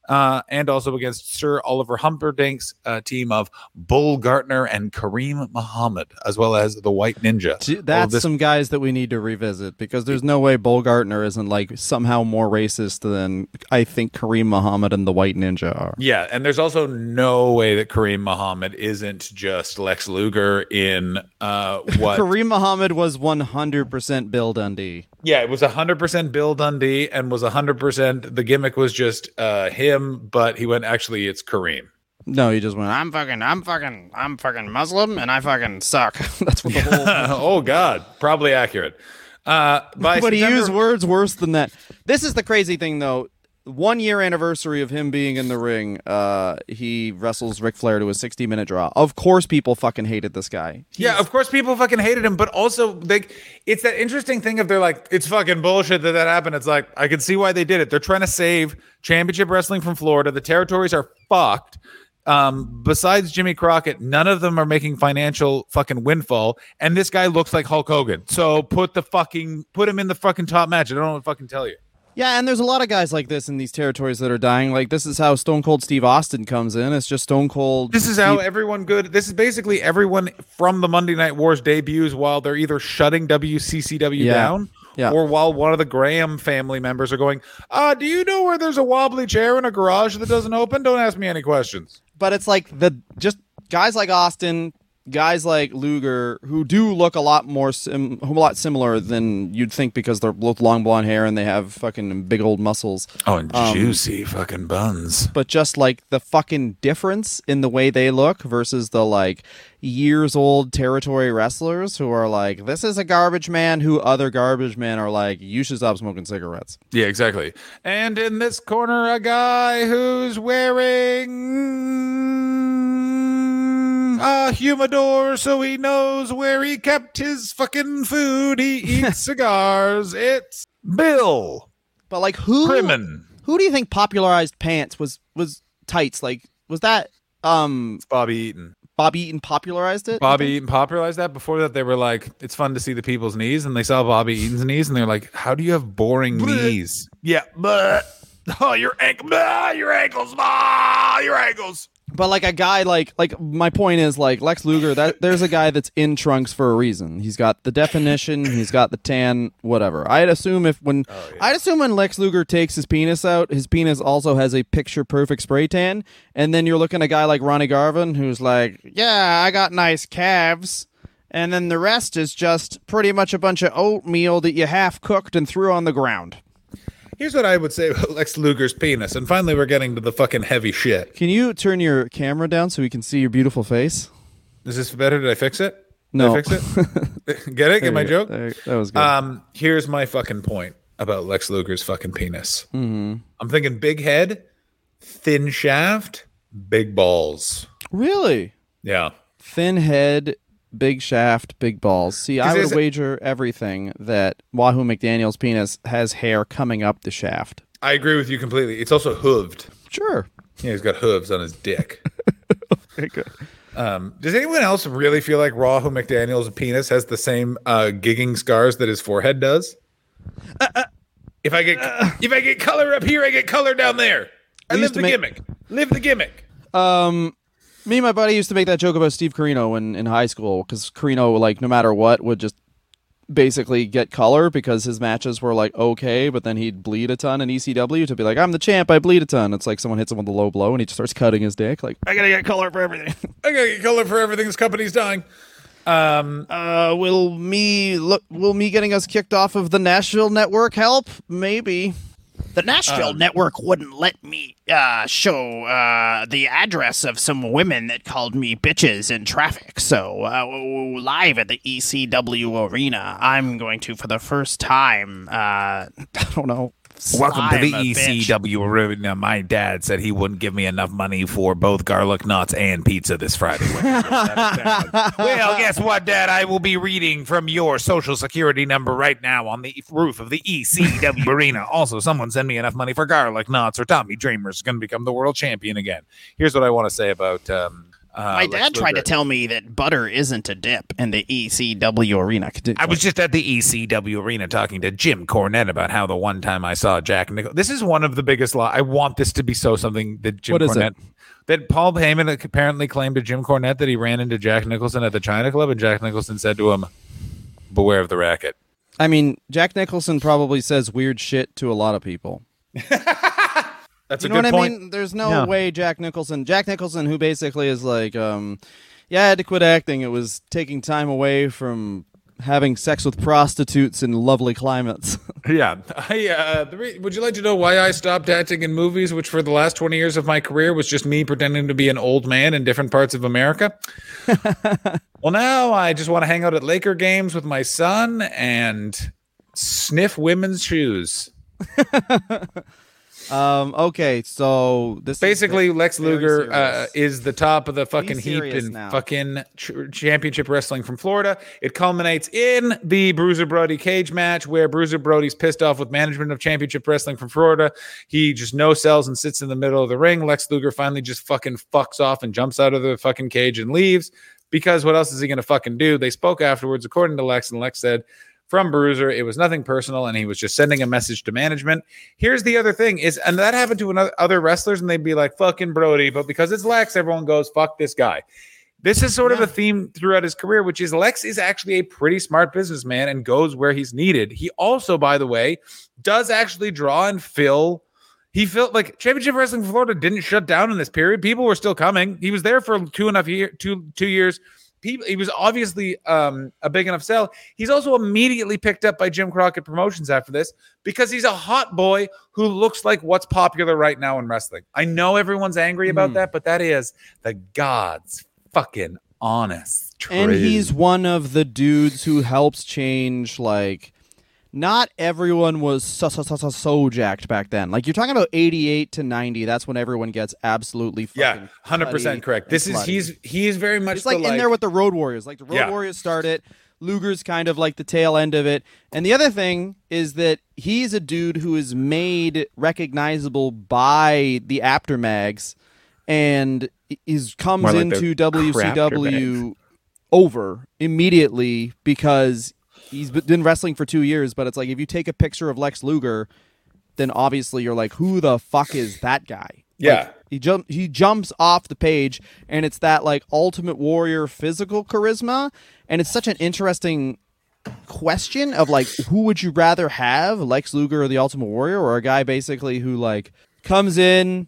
Uh, and also against Sir Oliver Humperdink's uh, team of Bull Gartner and Kareem Muhammad, as well as the White Ninja. Gee, That's this- some guys that we need to revisit because there's no way Bull Gartner isn't like somehow more racist than I think Kareem Muhammad and the White Ninja are. yeah, and there's also no way that Kareem Muhammad isn't just Lex Luger in uh, what Kareem Muhammad was 100% Bill Dundee. Yeah, it was 100% Bill Dundee and was 100% the gimmick was just uh him, but he went actually it's Kareem. No, he just went, I'm fucking, I'm fucking, I'm fucking Muslim and I fucking suck. That's what the whole. oh god, probably accurate. Uh but he used words worse than that. This is the crazy thing, though. One year anniversary of him being in the ring, uh, he wrestles Ric Flair to a 60 minute draw. Of course, people fucking hated this guy. Yeah, of course people fucking hated him, but also they it's that interesting thing of they're like it's fucking bullshit that that happened. It's like I can see why they did it. They're trying to save championship wrestling from Florida. The territories are fucked. Um, besides Jimmy Crockett, none of them are making financial fucking windfall. And this guy looks like Hulk Hogan. So put the fucking put him in the fucking top match. I don't know what to fucking tell you. Yeah, and there's a lot of guys like this in these territories that are dying. Like this is how Stone Cold Steve Austin comes in. It's just Stone Cold. This is how everyone good. This is basically everyone from the Monday Night Wars debuts while they're either shutting WCCW Yeah. down, Yeah. or while one of the Graham family members are going. Uh, do you know where there's a wobbly chair in a garage that doesn't open? Don't ask me any questions. but it's like the just guys like Austin, guys like Luger, who do look a lot more sim, a lot similar than you'd think because they're both long blonde hair and they have fucking big old muscles. Oh, and um, juicy fucking buns. But just like the fucking difference in the way they look versus the like years old territory wrestlers who are like, this is a garbage man. Who other garbage men are like, you should stop smoking cigarettes. Yeah, exactly. And in this corner, a guy who's wearing a humidor so he knows where he kept his fucking food. He eats cigars. It's Bill But like who? Crimin. Who do you think popularized pants was was tights? Like was that um Bobby Eaton. Bobby Eaton popularized it? Bobby Eaton popularized that. Before that, they were like, it's fun to see the people's knees. And they saw Bobby Eaton's knees and they're like, how do you have boring knees? Yeah. But, oh, your ankle, ah, your ankles, ah, your ankles. But like a guy like like my point is like Lex Luger that there's a guy that's in trunks for a reason. He's got the definition, he's got the tan, whatever. I'd assume if when oh, I'd assume when Lex Luger takes his penis out, his penis also has a picture perfect spray tan, and then you're looking at a guy like Ronnie Garvin who's like, "Yeah, I got nice calves." And then the rest is just pretty much a bunch of oatmeal that you half cooked and threw on the ground. Here's what I would say about Lex Luger's penis. And finally, we're getting to the fucking heavy shit. Can you turn your camera down so we can see your beautiful face? Is this better? Did I fix it? Did No. I fix it? Get it? Get my go. joke? There- that was good. Um, here's my fucking point about Lex Luger's fucking penis. Mm-hmm. I'm thinking big head, thin shaft, big balls. really? Yeah. thin head, big shaft, big balls. See, I would wager everything that Wahoo McDaniel's penis has hair coming up the shaft. I agree with you completely. It's also hooved. Sure. Yeah, he's got hooves on his dick. Um, does anyone else really feel like Wahoo McDaniel's penis has the same uh, gigging scars that his forehead does? if I get if I get color up here, I get color down there. I live the make- gimmick. Live the gimmick. Um, me and my buddy used to make that joke about Steve Corino in, in high school because Carino, like, no matter what, would just basically get color because his matches were like okay, but then he'd bleed a ton in ECW to be like, I'm the champ, I bleed a ton. It's like someone hits him with a low blow and he just starts cutting his dick. Like, I gotta get color for everything. I gotta get color for everything. This company's dying. Um, uh, will me look? Will me getting us kicked off of the Nashville network help? Maybe. The Nashville network wouldn't let me uh, show uh, the address of some women that called me bitches in traffic. So, uh, live at the ECW arena, I'm going to, for the first time, uh, I don't know. Welcome to the slime a bitch. ECW arena. My dad said he wouldn't give me enough money for both garlic knots and pizza this Friday. well, guess what, Dad? I will be reading from your social security number right now on the roof of the ECW arena. Also, someone send me enough money for garlic knots, or Tommy Dreamer's going to become the world champion again. Here's what I want to say about um, Uh, My dad tried to tell me that butter isn't a dip in the ECW arena. I was just at the ECW arena talking to Jim Cornette about how the one time I saw Jack Nicholson. This is one of the biggest lies. I want this to be so something that Jim What is Cornette. it? That Paul Heyman apparently claimed to Jim Cornette that he ran into Jack Nicholson at the China Club, and Jack Nicholson said to him, "Beware of the racket." I mean, Jack Nicholson probably says weird shit to a lot of people. That's You a know good what point. I mean? There's no Yeah. way Jack Nicholson, Jack Nicholson, who basically is like, um, yeah, I had to quit acting. It was taking time away from having sex with prostitutes in lovely climates. Yeah. I, uh, the re- would you like to know why I stopped acting in movies, which for the last 20 years of my career was just me pretending to be an old man in different parts of America? well, now I just want to hang out at Laker games with my son and sniff women's shoes. um, okay, so this is Basically, Lex Luger uh, is the top of the fucking heap in now. fucking ch- championship wrestling from Florida. It culminates in the Bruiser Brody cage match where Bruiser Brody's pissed off with management of championship wrestling from Florida. He just no sells and sits in the middle of the ring. Lex Luger finally just fucking fucks off and jumps out of the fucking cage and leaves because what else is he going to fucking do? They spoke afterwards, according to Lex, and Lex said, from Bruiser. It was nothing personal, and he was just sending a message to management. Here's the other thing: is and that happened to another, other wrestlers, and they'd be like, "Fucking Brody," but because it's Lex, everyone goes, "Fuck this guy." This is sort of a theme throughout his career, which is Lex is actually a pretty smart businessman and goes where he's needed. He also, by the way, does actually draw and fill. He felt like Championship Wrestling Florida didn't shut down in this period. People were still coming. He was there for two and a half year, two two years. People, he was obviously um, a big enough sell. He's also immediately picked up by Jim Crockett Promotions after this because he's a hot boy who looks like what's popular right now in wrestling. I know everyone's angry about Hmm. that, but that is the God's fucking honest truth. and he's one of the dudes who helps change like not everyone was so, so, so, so, so jacked back then like you're talking about 88 to 90 that's when everyone gets absolutely fucking yeah, 100 percent correct. This is slutty. he's he is very much it's like the, in there with the road warriors like the road Yeah. warriors started luger's kind of like the tail end of it and the other thing is that he's a dude who is made recognizable by the Apter mags and is comes like into crapter WCW over immediately because he's been wrestling for two years. But it's like if you take a picture of Lex Luger, then obviously you're like, who the fuck is that guy? Yeah. Like, he jump he jumps off the page, and it's that like Ultimate Warrior physical charisma, and it's such an interesting question of like who would you rather have Lex Luger or the Ultimate Warrior or a guy basically who like comes in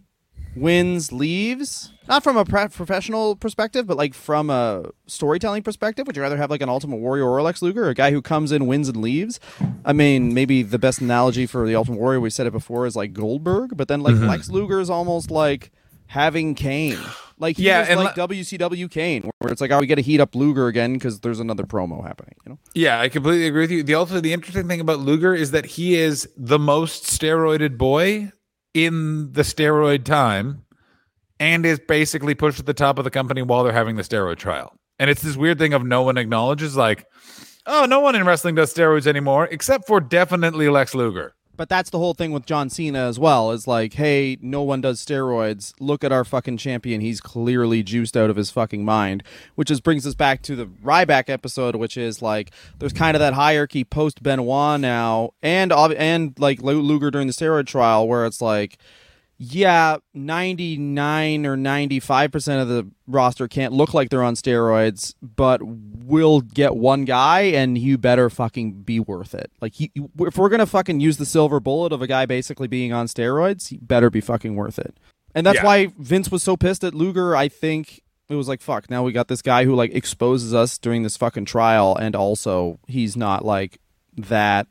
wins leaves not from a pre- professional perspective but like from a storytelling perspective would you rather have like an Ultimate Warrior or Lex Luger a guy who comes in wins and leaves I mean maybe the best analogy for the Ultimate Warrior we said it before is like Goldberg but then like Mm-hmm. Lex Luger is almost like having Kane like he Yeah, and like WCW Kane where it's like oh we got to heat up Luger again because there's another promo happening you know Yeah, I completely agree with you. The also the interesting thing about Luger is that he is the most steroided boy in the steroid time and is basically pushed to the top of the company while they're having the steroid trial. And it's this weird thing of no one acknowledges like, oh, no one in wrestling does steroids anymore except for definitely Lex Luger. But that's the whole thing with John Cena as well. Is like, hey, no one does steroids. Look at our fucking champion. He's clearly juiced out of his fucking mind. Which just brings us back to the Ryback episode, which is like, there's kind of that hierarchy post Benoit now, and and like Luger during the steroid trial, where it's like, yeah, 99 or 95% of the roster can't look like they're on steroids, but we'll get one guy and you better fucking be worth it. Like, he, if we're going to fucking use the silver bullet of a guy basically being on steroids, he better be fucking worth it. And that's Yeah. why Vince was so pissed at Luger. I think it was like, fuck, now we got this guy who like exposes us during this fucking trial, and also he's not like that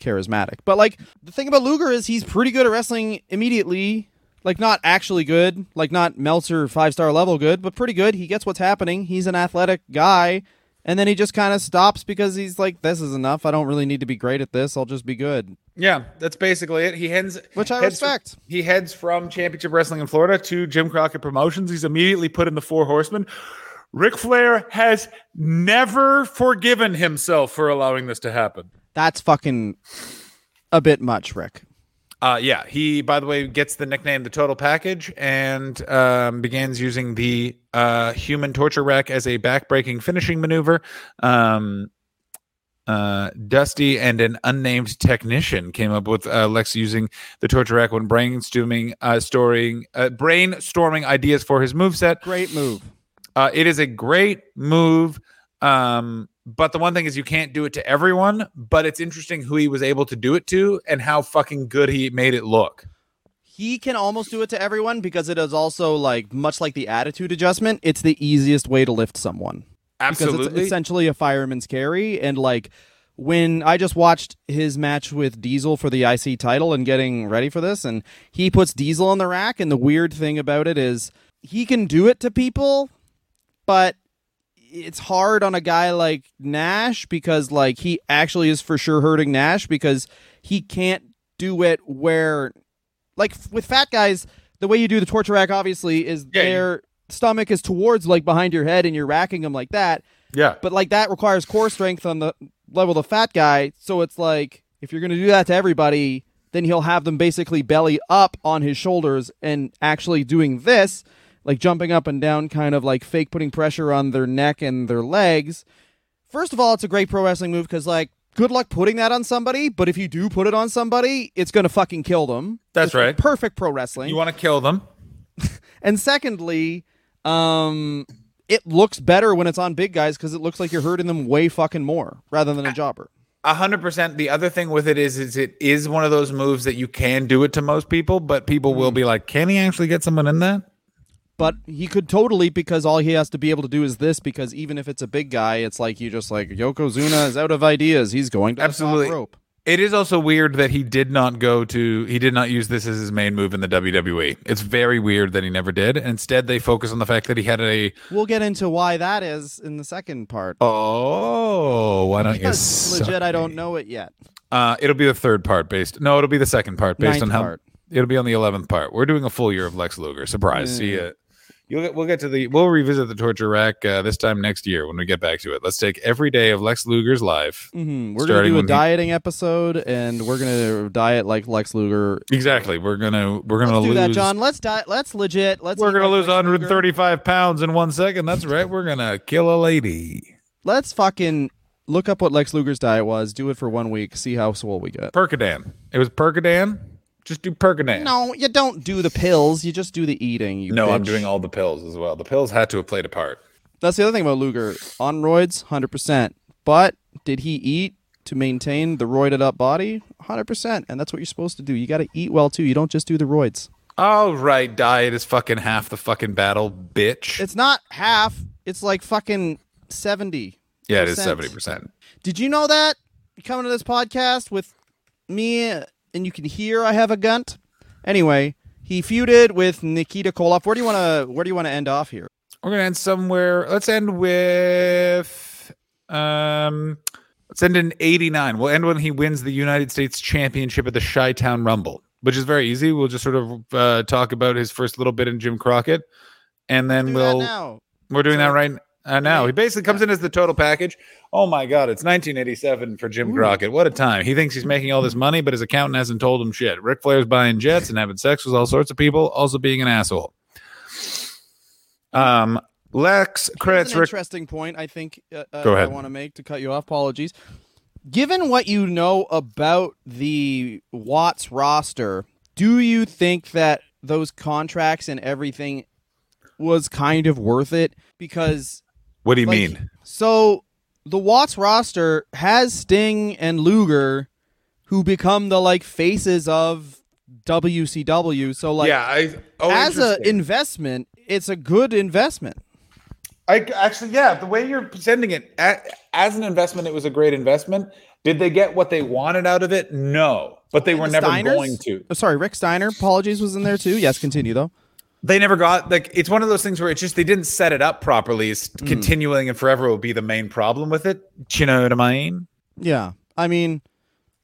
charismatic. But like the thing about Luger is he's pretty good at wrestling immediately. Like not actually good, like not Meltzer five star level good, but pretty good. He gets what's happening. He's an athletic guy, and then he just kind of stops because he's like, "This is enough. I don't really need to be great at this. I'll just be good." Yeah, that's basically it. He heads, Which I heads respect. he heads from Championship Wrestling in Florida to Jim Crockett Promotions. He's immediately put in the Four Horsemen. Ric Flair has never forgiven himself for allowing this to happen. That's fucking a bit much, Ric. Uh, yeah, he, by the way, gets the nickname the Total Package and um, begins using the uh, human torture rack as a backbreaking finishing maneuver. Um, uh, Dusty and an unnamed technician came up with uh, Lex using the torture rack when brainstorming, uh, storing, uh, brainstorming ideas for his moveset. Great move. Uh, it is a great move. Um, but the one thing is you can't do it to everyone, but it's interesting who he was able to do it to and how fucking good he made it look. He can almost do it to everyone because it is also like much like the attitude adjustment. It's the easiest way to lift someone because it's Absolutely. essentially a fireman's carry. And like when I just watched his match with Diesel for the IC title and getting ready for this, and he puts Diesel on the rack. And the weird thing about it is he can do it to people, but it's hard on a guy like Nash because like he actually is for sure hurting Nash because he can't do it where like with fat guys the way you do the torture rack obviously is Yeah, their stomach is towards like behind your head and you're racking them like that. Yeah. but like that requires core strength on the level of the fat guy. So it's like if you're going to do that to everybody then he'll have them basically belly up on his shoulders and actually doing this like jumping up and down kind of like fake putting pressure on their neck and their legs first of all it's a great pro wrestling move because like good luck putting that on somebody but if you do put it on somebody it's going to fucking kill them That's It's right. perfect pro wrestling You want to kill them. and secondly, um, it looks better when it's on big guys because it looks like you're hurting them way fucking more rather than a jobber. A hundred percent. The other thing with it is, is it is one of those moves that you can do it to most people, but people will be like, "Can he actually get someone in that?" But he could totally because all he has to be able to do is this. Because even if it's a big guy, it's like you just like Yokozuna is out of ideas. He's going to Absolutely. rope. It is also weird that he did not go to. He did not use this as his main move in the WWE. It's very weird that he never did. Instead, they focus on the fact that he had a. We'll get into why that is in the second part. Oh, why don't you? Because suck legit, I don't know it yet. Uh, it'll be the third part based. No, it'll be the second part based Ninth on how. part. It'll be on the eleventh part. We're doing a full year of Lex Luger. Surprise! See ya. You'll get, we'll get to the. We'll revisit the torture rack uh, this time next year when we get back to it. Let's take every day of Lex Luger's life. hmm We're gonna do a when he- dieting episode, and we're gonna diet like Lex Luger. Exactly. We're gonna we're gonna Let's do lose. that, John. Let's diet. Let's legit. Let's. We're gonna like lose Lex Luger. 135 pounds in one second. That's right. We're gonna kill a lady. Let's fucking look up what Lex Luger's diet was. Do it for one week. See how swole we get. Percodan. It was Percodan. Just do Percodan. No, you don't do the pills. You just do the eating. You No, I'm doing all the pills as well. The pills had to have played a part. That's the other thing about Luger. On roids, hundred percent. But did he eat to maintain the roided up body? Hundred percent. And that's what you're supposed to do. You got to eat well too. You don't just do the roids. All right, diet is fucking half the fucking battle, bitch. It's not half. It's like fucking seventy. yeah, it is seventy percent. Did you know that? Coming to this podcast with me, and you can hear I have a gunt. Anyway, he feuded with Nikita Koloff. Where do you want to? Where do you want to end off here? We're gonna end somewhere. Let's end with um. Let's end in '89. We'll end when he wins the United States Championship at the Chi Town Rumble, which is very easy. We'll just sort of uh, talk about his first little bit in Jim Crockett, and then we'll. We're doing So- that right uh, now. Right. He basically comes in as the total package. Oh my God, it's 1987 for Jim Crockett. What a time. He thinks he's making all this money, but his accountant hasn't told him shit. Ric Flair's buying jets and having sex with all sorts of people, also being an asshole. Um, Lex credits Rick. interesting point. I think uh, uh, Go ahead. I want to make to cut you off. Apologies. Given what you know about the Watts roster, do you think that those contracts and everything was kind of worth it? Because What do you like, mean? So the Watts roster has Sting and Luger, who become the like faces of WCW. So like, yeah, I. Oh, as an investment, it's a good investment. I actually, yeah, the way you're presenting it a- as an investment, it was a great investment. Did they get what they wanted out of it? No, but they were The never Steiners? going to. Oh, sorry, Rick Steiner. Apologies was in there too. Yes, continue though. They never got like it's one of those things where it's just they didn't set it up properly. It's Mm. continuing and forever will be the main problem with it. Do you know what I mean? Yeah, I mean,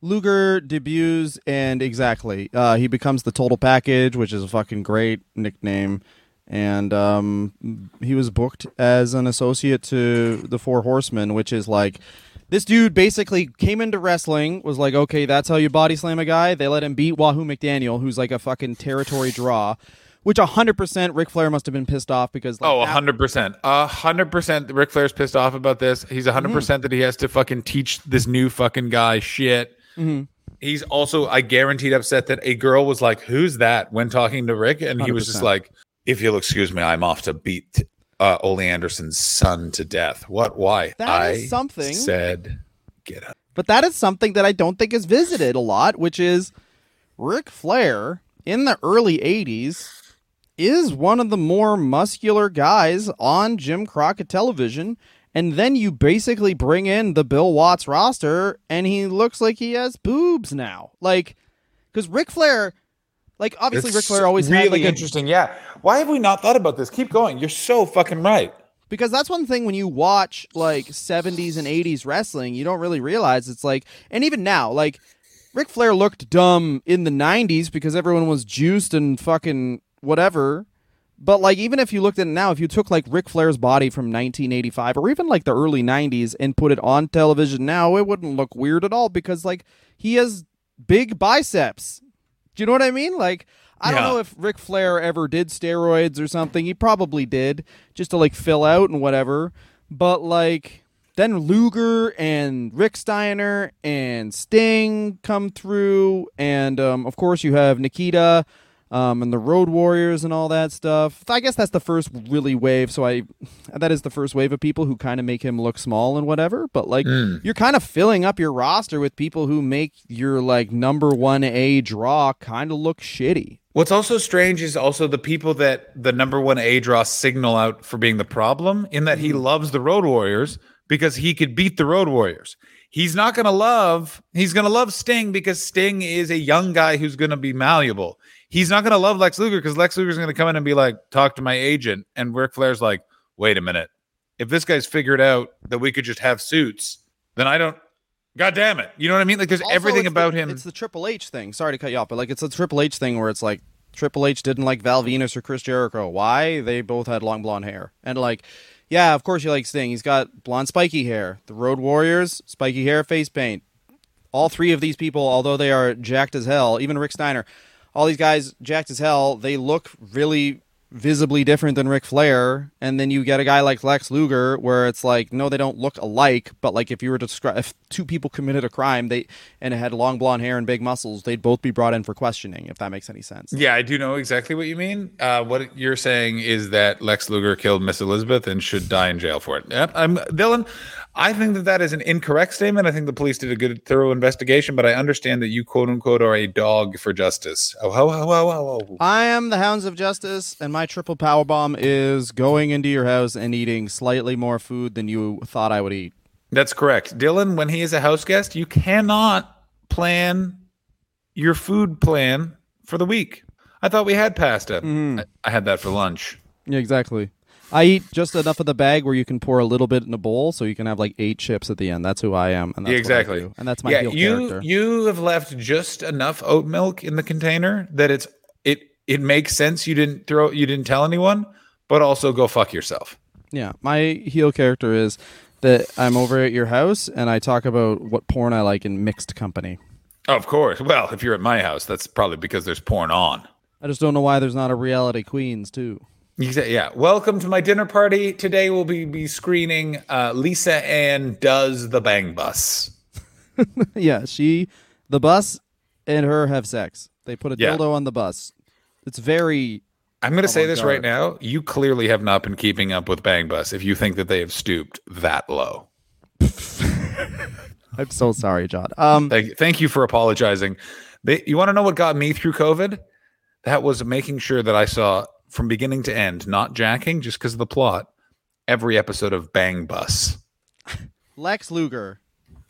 Luger debuts and exactly, uh, he becomes the total package, which is a fucking great nickname. And um, he was booked as an associate to the Four Horsemen, which is like This dude basically came into wrestling, was like, okay, that's how you body slam a guy. They let him beat Wahoo McDaniel, who's like a fucking territory draw, which 100% Ric Flair must have been pissed off because. Like, Oh, that- hundred percent, hundred percent. Ric Flair's pissed off about this. He's hundred percent that he has to fucking teach this new fucking guy shit. He's also, I guaranteed, upset that a girl was like, "Who's that?" when talking to Ric, and he was just like, "If you'll excuse me, I'm off to beat uh, Ole Anderson's son to death." What? Why? That I is something. said, "Get up." But that is something that I don't think is visited a lot, which is Ric Flair in the early 80s is one of the more muscular guys on Jim Crockett television. And then you basically bring in the Bill Watts roster, and he looks like he has boobs now. Like, because Ric Flair, like, obviously, Ric Flair always really had like a interesting. Yeah. Why have we not thought about this? Keep going. You're so fucking right. because that's one thing when you watch like 70s and 80s wrestling you don't really realize it's like and even now like Ric Flair looked dumb in the 90s because everyone was juiced and fucking whatever. But like even if you looked at it now if you took like Ric Flair's body from 1985 or even like the early 90s and put it on television now it wouldn't look weird at all because like he has big biceps. Do you know what I mean? Like I don't know if Ric Flair ever did steroids or something. He probably did, just to like fill out and whatever. But like then Luger and Rick Steiner and Sting come through, and um, of course you have Nikita um, and the Road Warriors and all that stuff. I guess that's the first really wave. So I that is the first wave of people who kind of make him look small and whatever. But like you're kind of filling up your roster with people who make your like number one A draw kind of look shitty. What's also strange is also the people that the number one A draw signal out for being the problem, in that he loves the Road Warriors because he could beat the Road Warriors. He's not going to love, he's going to love Sting because Sting is a young guy who's going to be malleable. He's not going to love Lex Luger because Lex Luger's going to come in and be like, talk to my agent. And Ric Flair's like, wait a minute. If this guy's figured out that we could just have suits, then I don't, God damn it. You know what I mean? Like there's Also, everything it's the- about him. It's the Triple H thing. Sorry to cut you off, but like it's a Triple H thing where it's like Triple H didn't like Val Venis or Chris Jericho. Why? They both had long blonde hair. And like, yeah, of course you like Sting. He's got blonde spiky hair. The Road Warriors, spiky hair, face paint. All three of these people, although they are jacked as hell, even Rick Steiner, all these guys jacked as hell, they look really visibly different than Ric Flair. And then you get a guy like Lex Luger where it's like, no, they don't look alike, but like if you were to describe if two people committed a crime, they and it had long blonde hair and big muscles, they'd both be brought in for questioning, if that makes any sense. Yeah, I do know exactly what you mean. Uh, what you're saying is that Lex Luger killed Miss Elizabeth and should die in jail for it. Yep, I'm Dylan. I think that that is an incorrect statement. I think the police did a good, thorough investigation, but I understand that you quote unquote are a dog for justice. Oh, ho, ho, ho, ho, ho. I am the Hounds of Justice, and my triple power bomb is going into your house and eating slightly more food than you thought I would eat. That's correct, Dylan. When he is a house guest, you cannot plan your food plan for the week. I thought we had pasta. Mm-hmm. I, I had that for lunch. Yeah, exactly. I eat just enough of the bag where you can pour a little bit in a bowl, so you can have like eight chips at the end. That's who I am, and that's Yeah, exactly. and that's my yeah, you character. you have left just enough oat milk in the container that it's it makes sense you didn't throw you didn't tell anyone, but also go fuck yourself. Yeah, my heel character is that I'm over at your house and I talk about what porn I like in mixed company. Of course. Well, if you're at my house, that's probably because there's porn on. I just don't know why there's not a reality queens too. Yeah. Welcome to my dinner party. Today we'll be, be screening uh, Lisa Ann Does the Bang Bus. yeah, she, the bus, and her have sex. They put a Yeah. dildo on the bus. It's very I'm going to say this right now. You clearly have not been keeping up with Bang Bus if you think that they have stooped that low. I'm so sorry, John. Um, Thank, thank you for apologizing. They, you want to know what got me through COVID? That was making sure that I saw from beginning to end, not jacking, just because of the plot, every episode of Bang Bus. Lex Luger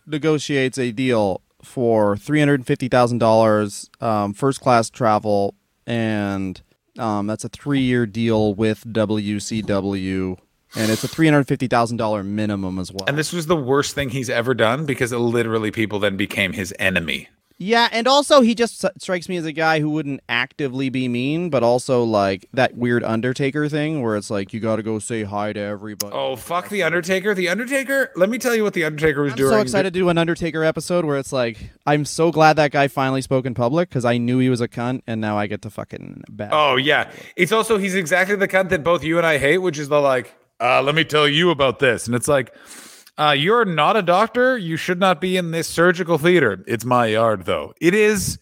negotiates a deal for three hundred fifty thousand dollars, um, first class travel, and um, that's a three year deal with WCW, and it's a three hundred fifty thousand dollar minimum as well. And this was the worst thing he's ever done because literally people then became his enemy. Yeah, and also he just strikes me as a guy who wouldn't actively be mean, but also like that weird Undertaker thing where it's like you got to go say hi to everybody. Oh fuck the Undertaker! The Undertaker. Let me tell you what the Undertaker was I'm doing. so excited to do an Undertaker episode where it's like I'm so glad that guy finally spoke in public because I knew he was a cunt, and now I get to fucking bash. Oh yeah, it's also he's exactly the cunt that both you and I hate, which is the like, uh, let me tell you about this, and it's like, uh, you're not a doctor. You should not be in this surgical theater. It's my yard, though. It is,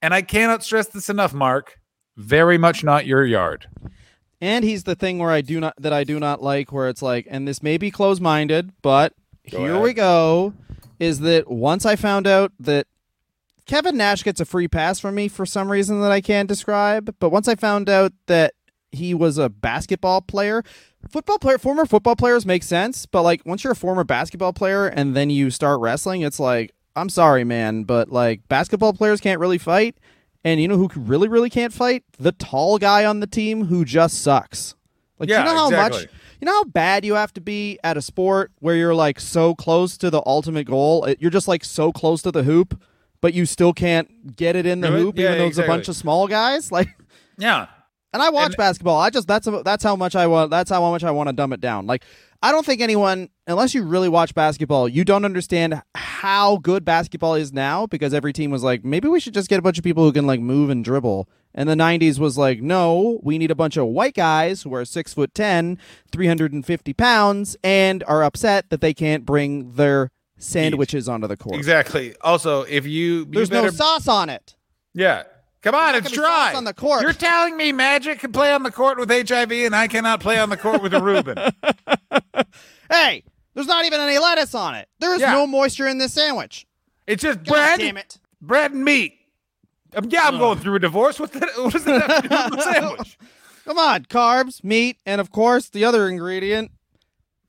and I cannot stress this enough, Mark. Very much not your yard. And he's the thing where I do not that I do not like where it's like, and this may be close minded, but here ahead. we go. Is that once I found out that Kevin Nash gets a free pass from me for some reason that I can't describe, but once I found out that he was a basketball player, football player, former football players make sense, but like once you're a former basketball player and then you start wrestling, it's like, I'm sorry, man, but like basketball players can't really fight. And you know who really, really can't fight? The tall guy on the team who just sucks. Like, Yeah, you know how exactly. much, you know how bad you have to be at a sport where you're like so close to the ultimate goal. You're just like so close to the hoop, but you still can't get it in the hoop, Yeah, even though it's a bunch of small guys. Like, Yeah. And I watch And- basketball. I just that's that's how much I want. That's how much I want to dumb it down. Like I don't think anyone, unless you really watch basketball, you don't understand how good basketball is now because every team was like, maybe we should just get a bunch of people who can like move and dribble. And the '90s was like, no, we need a bunch of white guys who are six foot 10, 350 pounds, and are upset that they can't bring their sandwiches onto the court. Exactly. Also, if you, you There's better, no sauce on it. Yeah. Come on, There's it's not gonna dry. on the court. You're telling me Magic can play on the court with HIV and I cannot play on the court with a Reuben. Hey, there's not even any lettuce on it. There is Yeah. no moisture in this sandwich. It's just God bread, damn it. bread and meat. Um, yeah, I'm going through a divorce. What, the, what does that have to do with the sandwich? Come on, carbs, meat, and of course the other ingredient,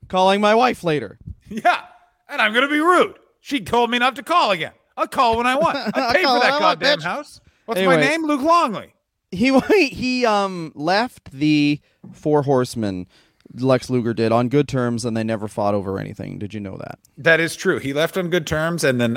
calling my wife later. Yeah, and I'm going to be rude. She told me not to call again. I'll call when I want. I I'll paid for that I want, goddamn bitch. house. What's my name? Luke Longley. He he um left the Four Horsemen. Lex Luger did on good terms, and they never fought over anything. Did you know that? That is true. He left on good terms, and then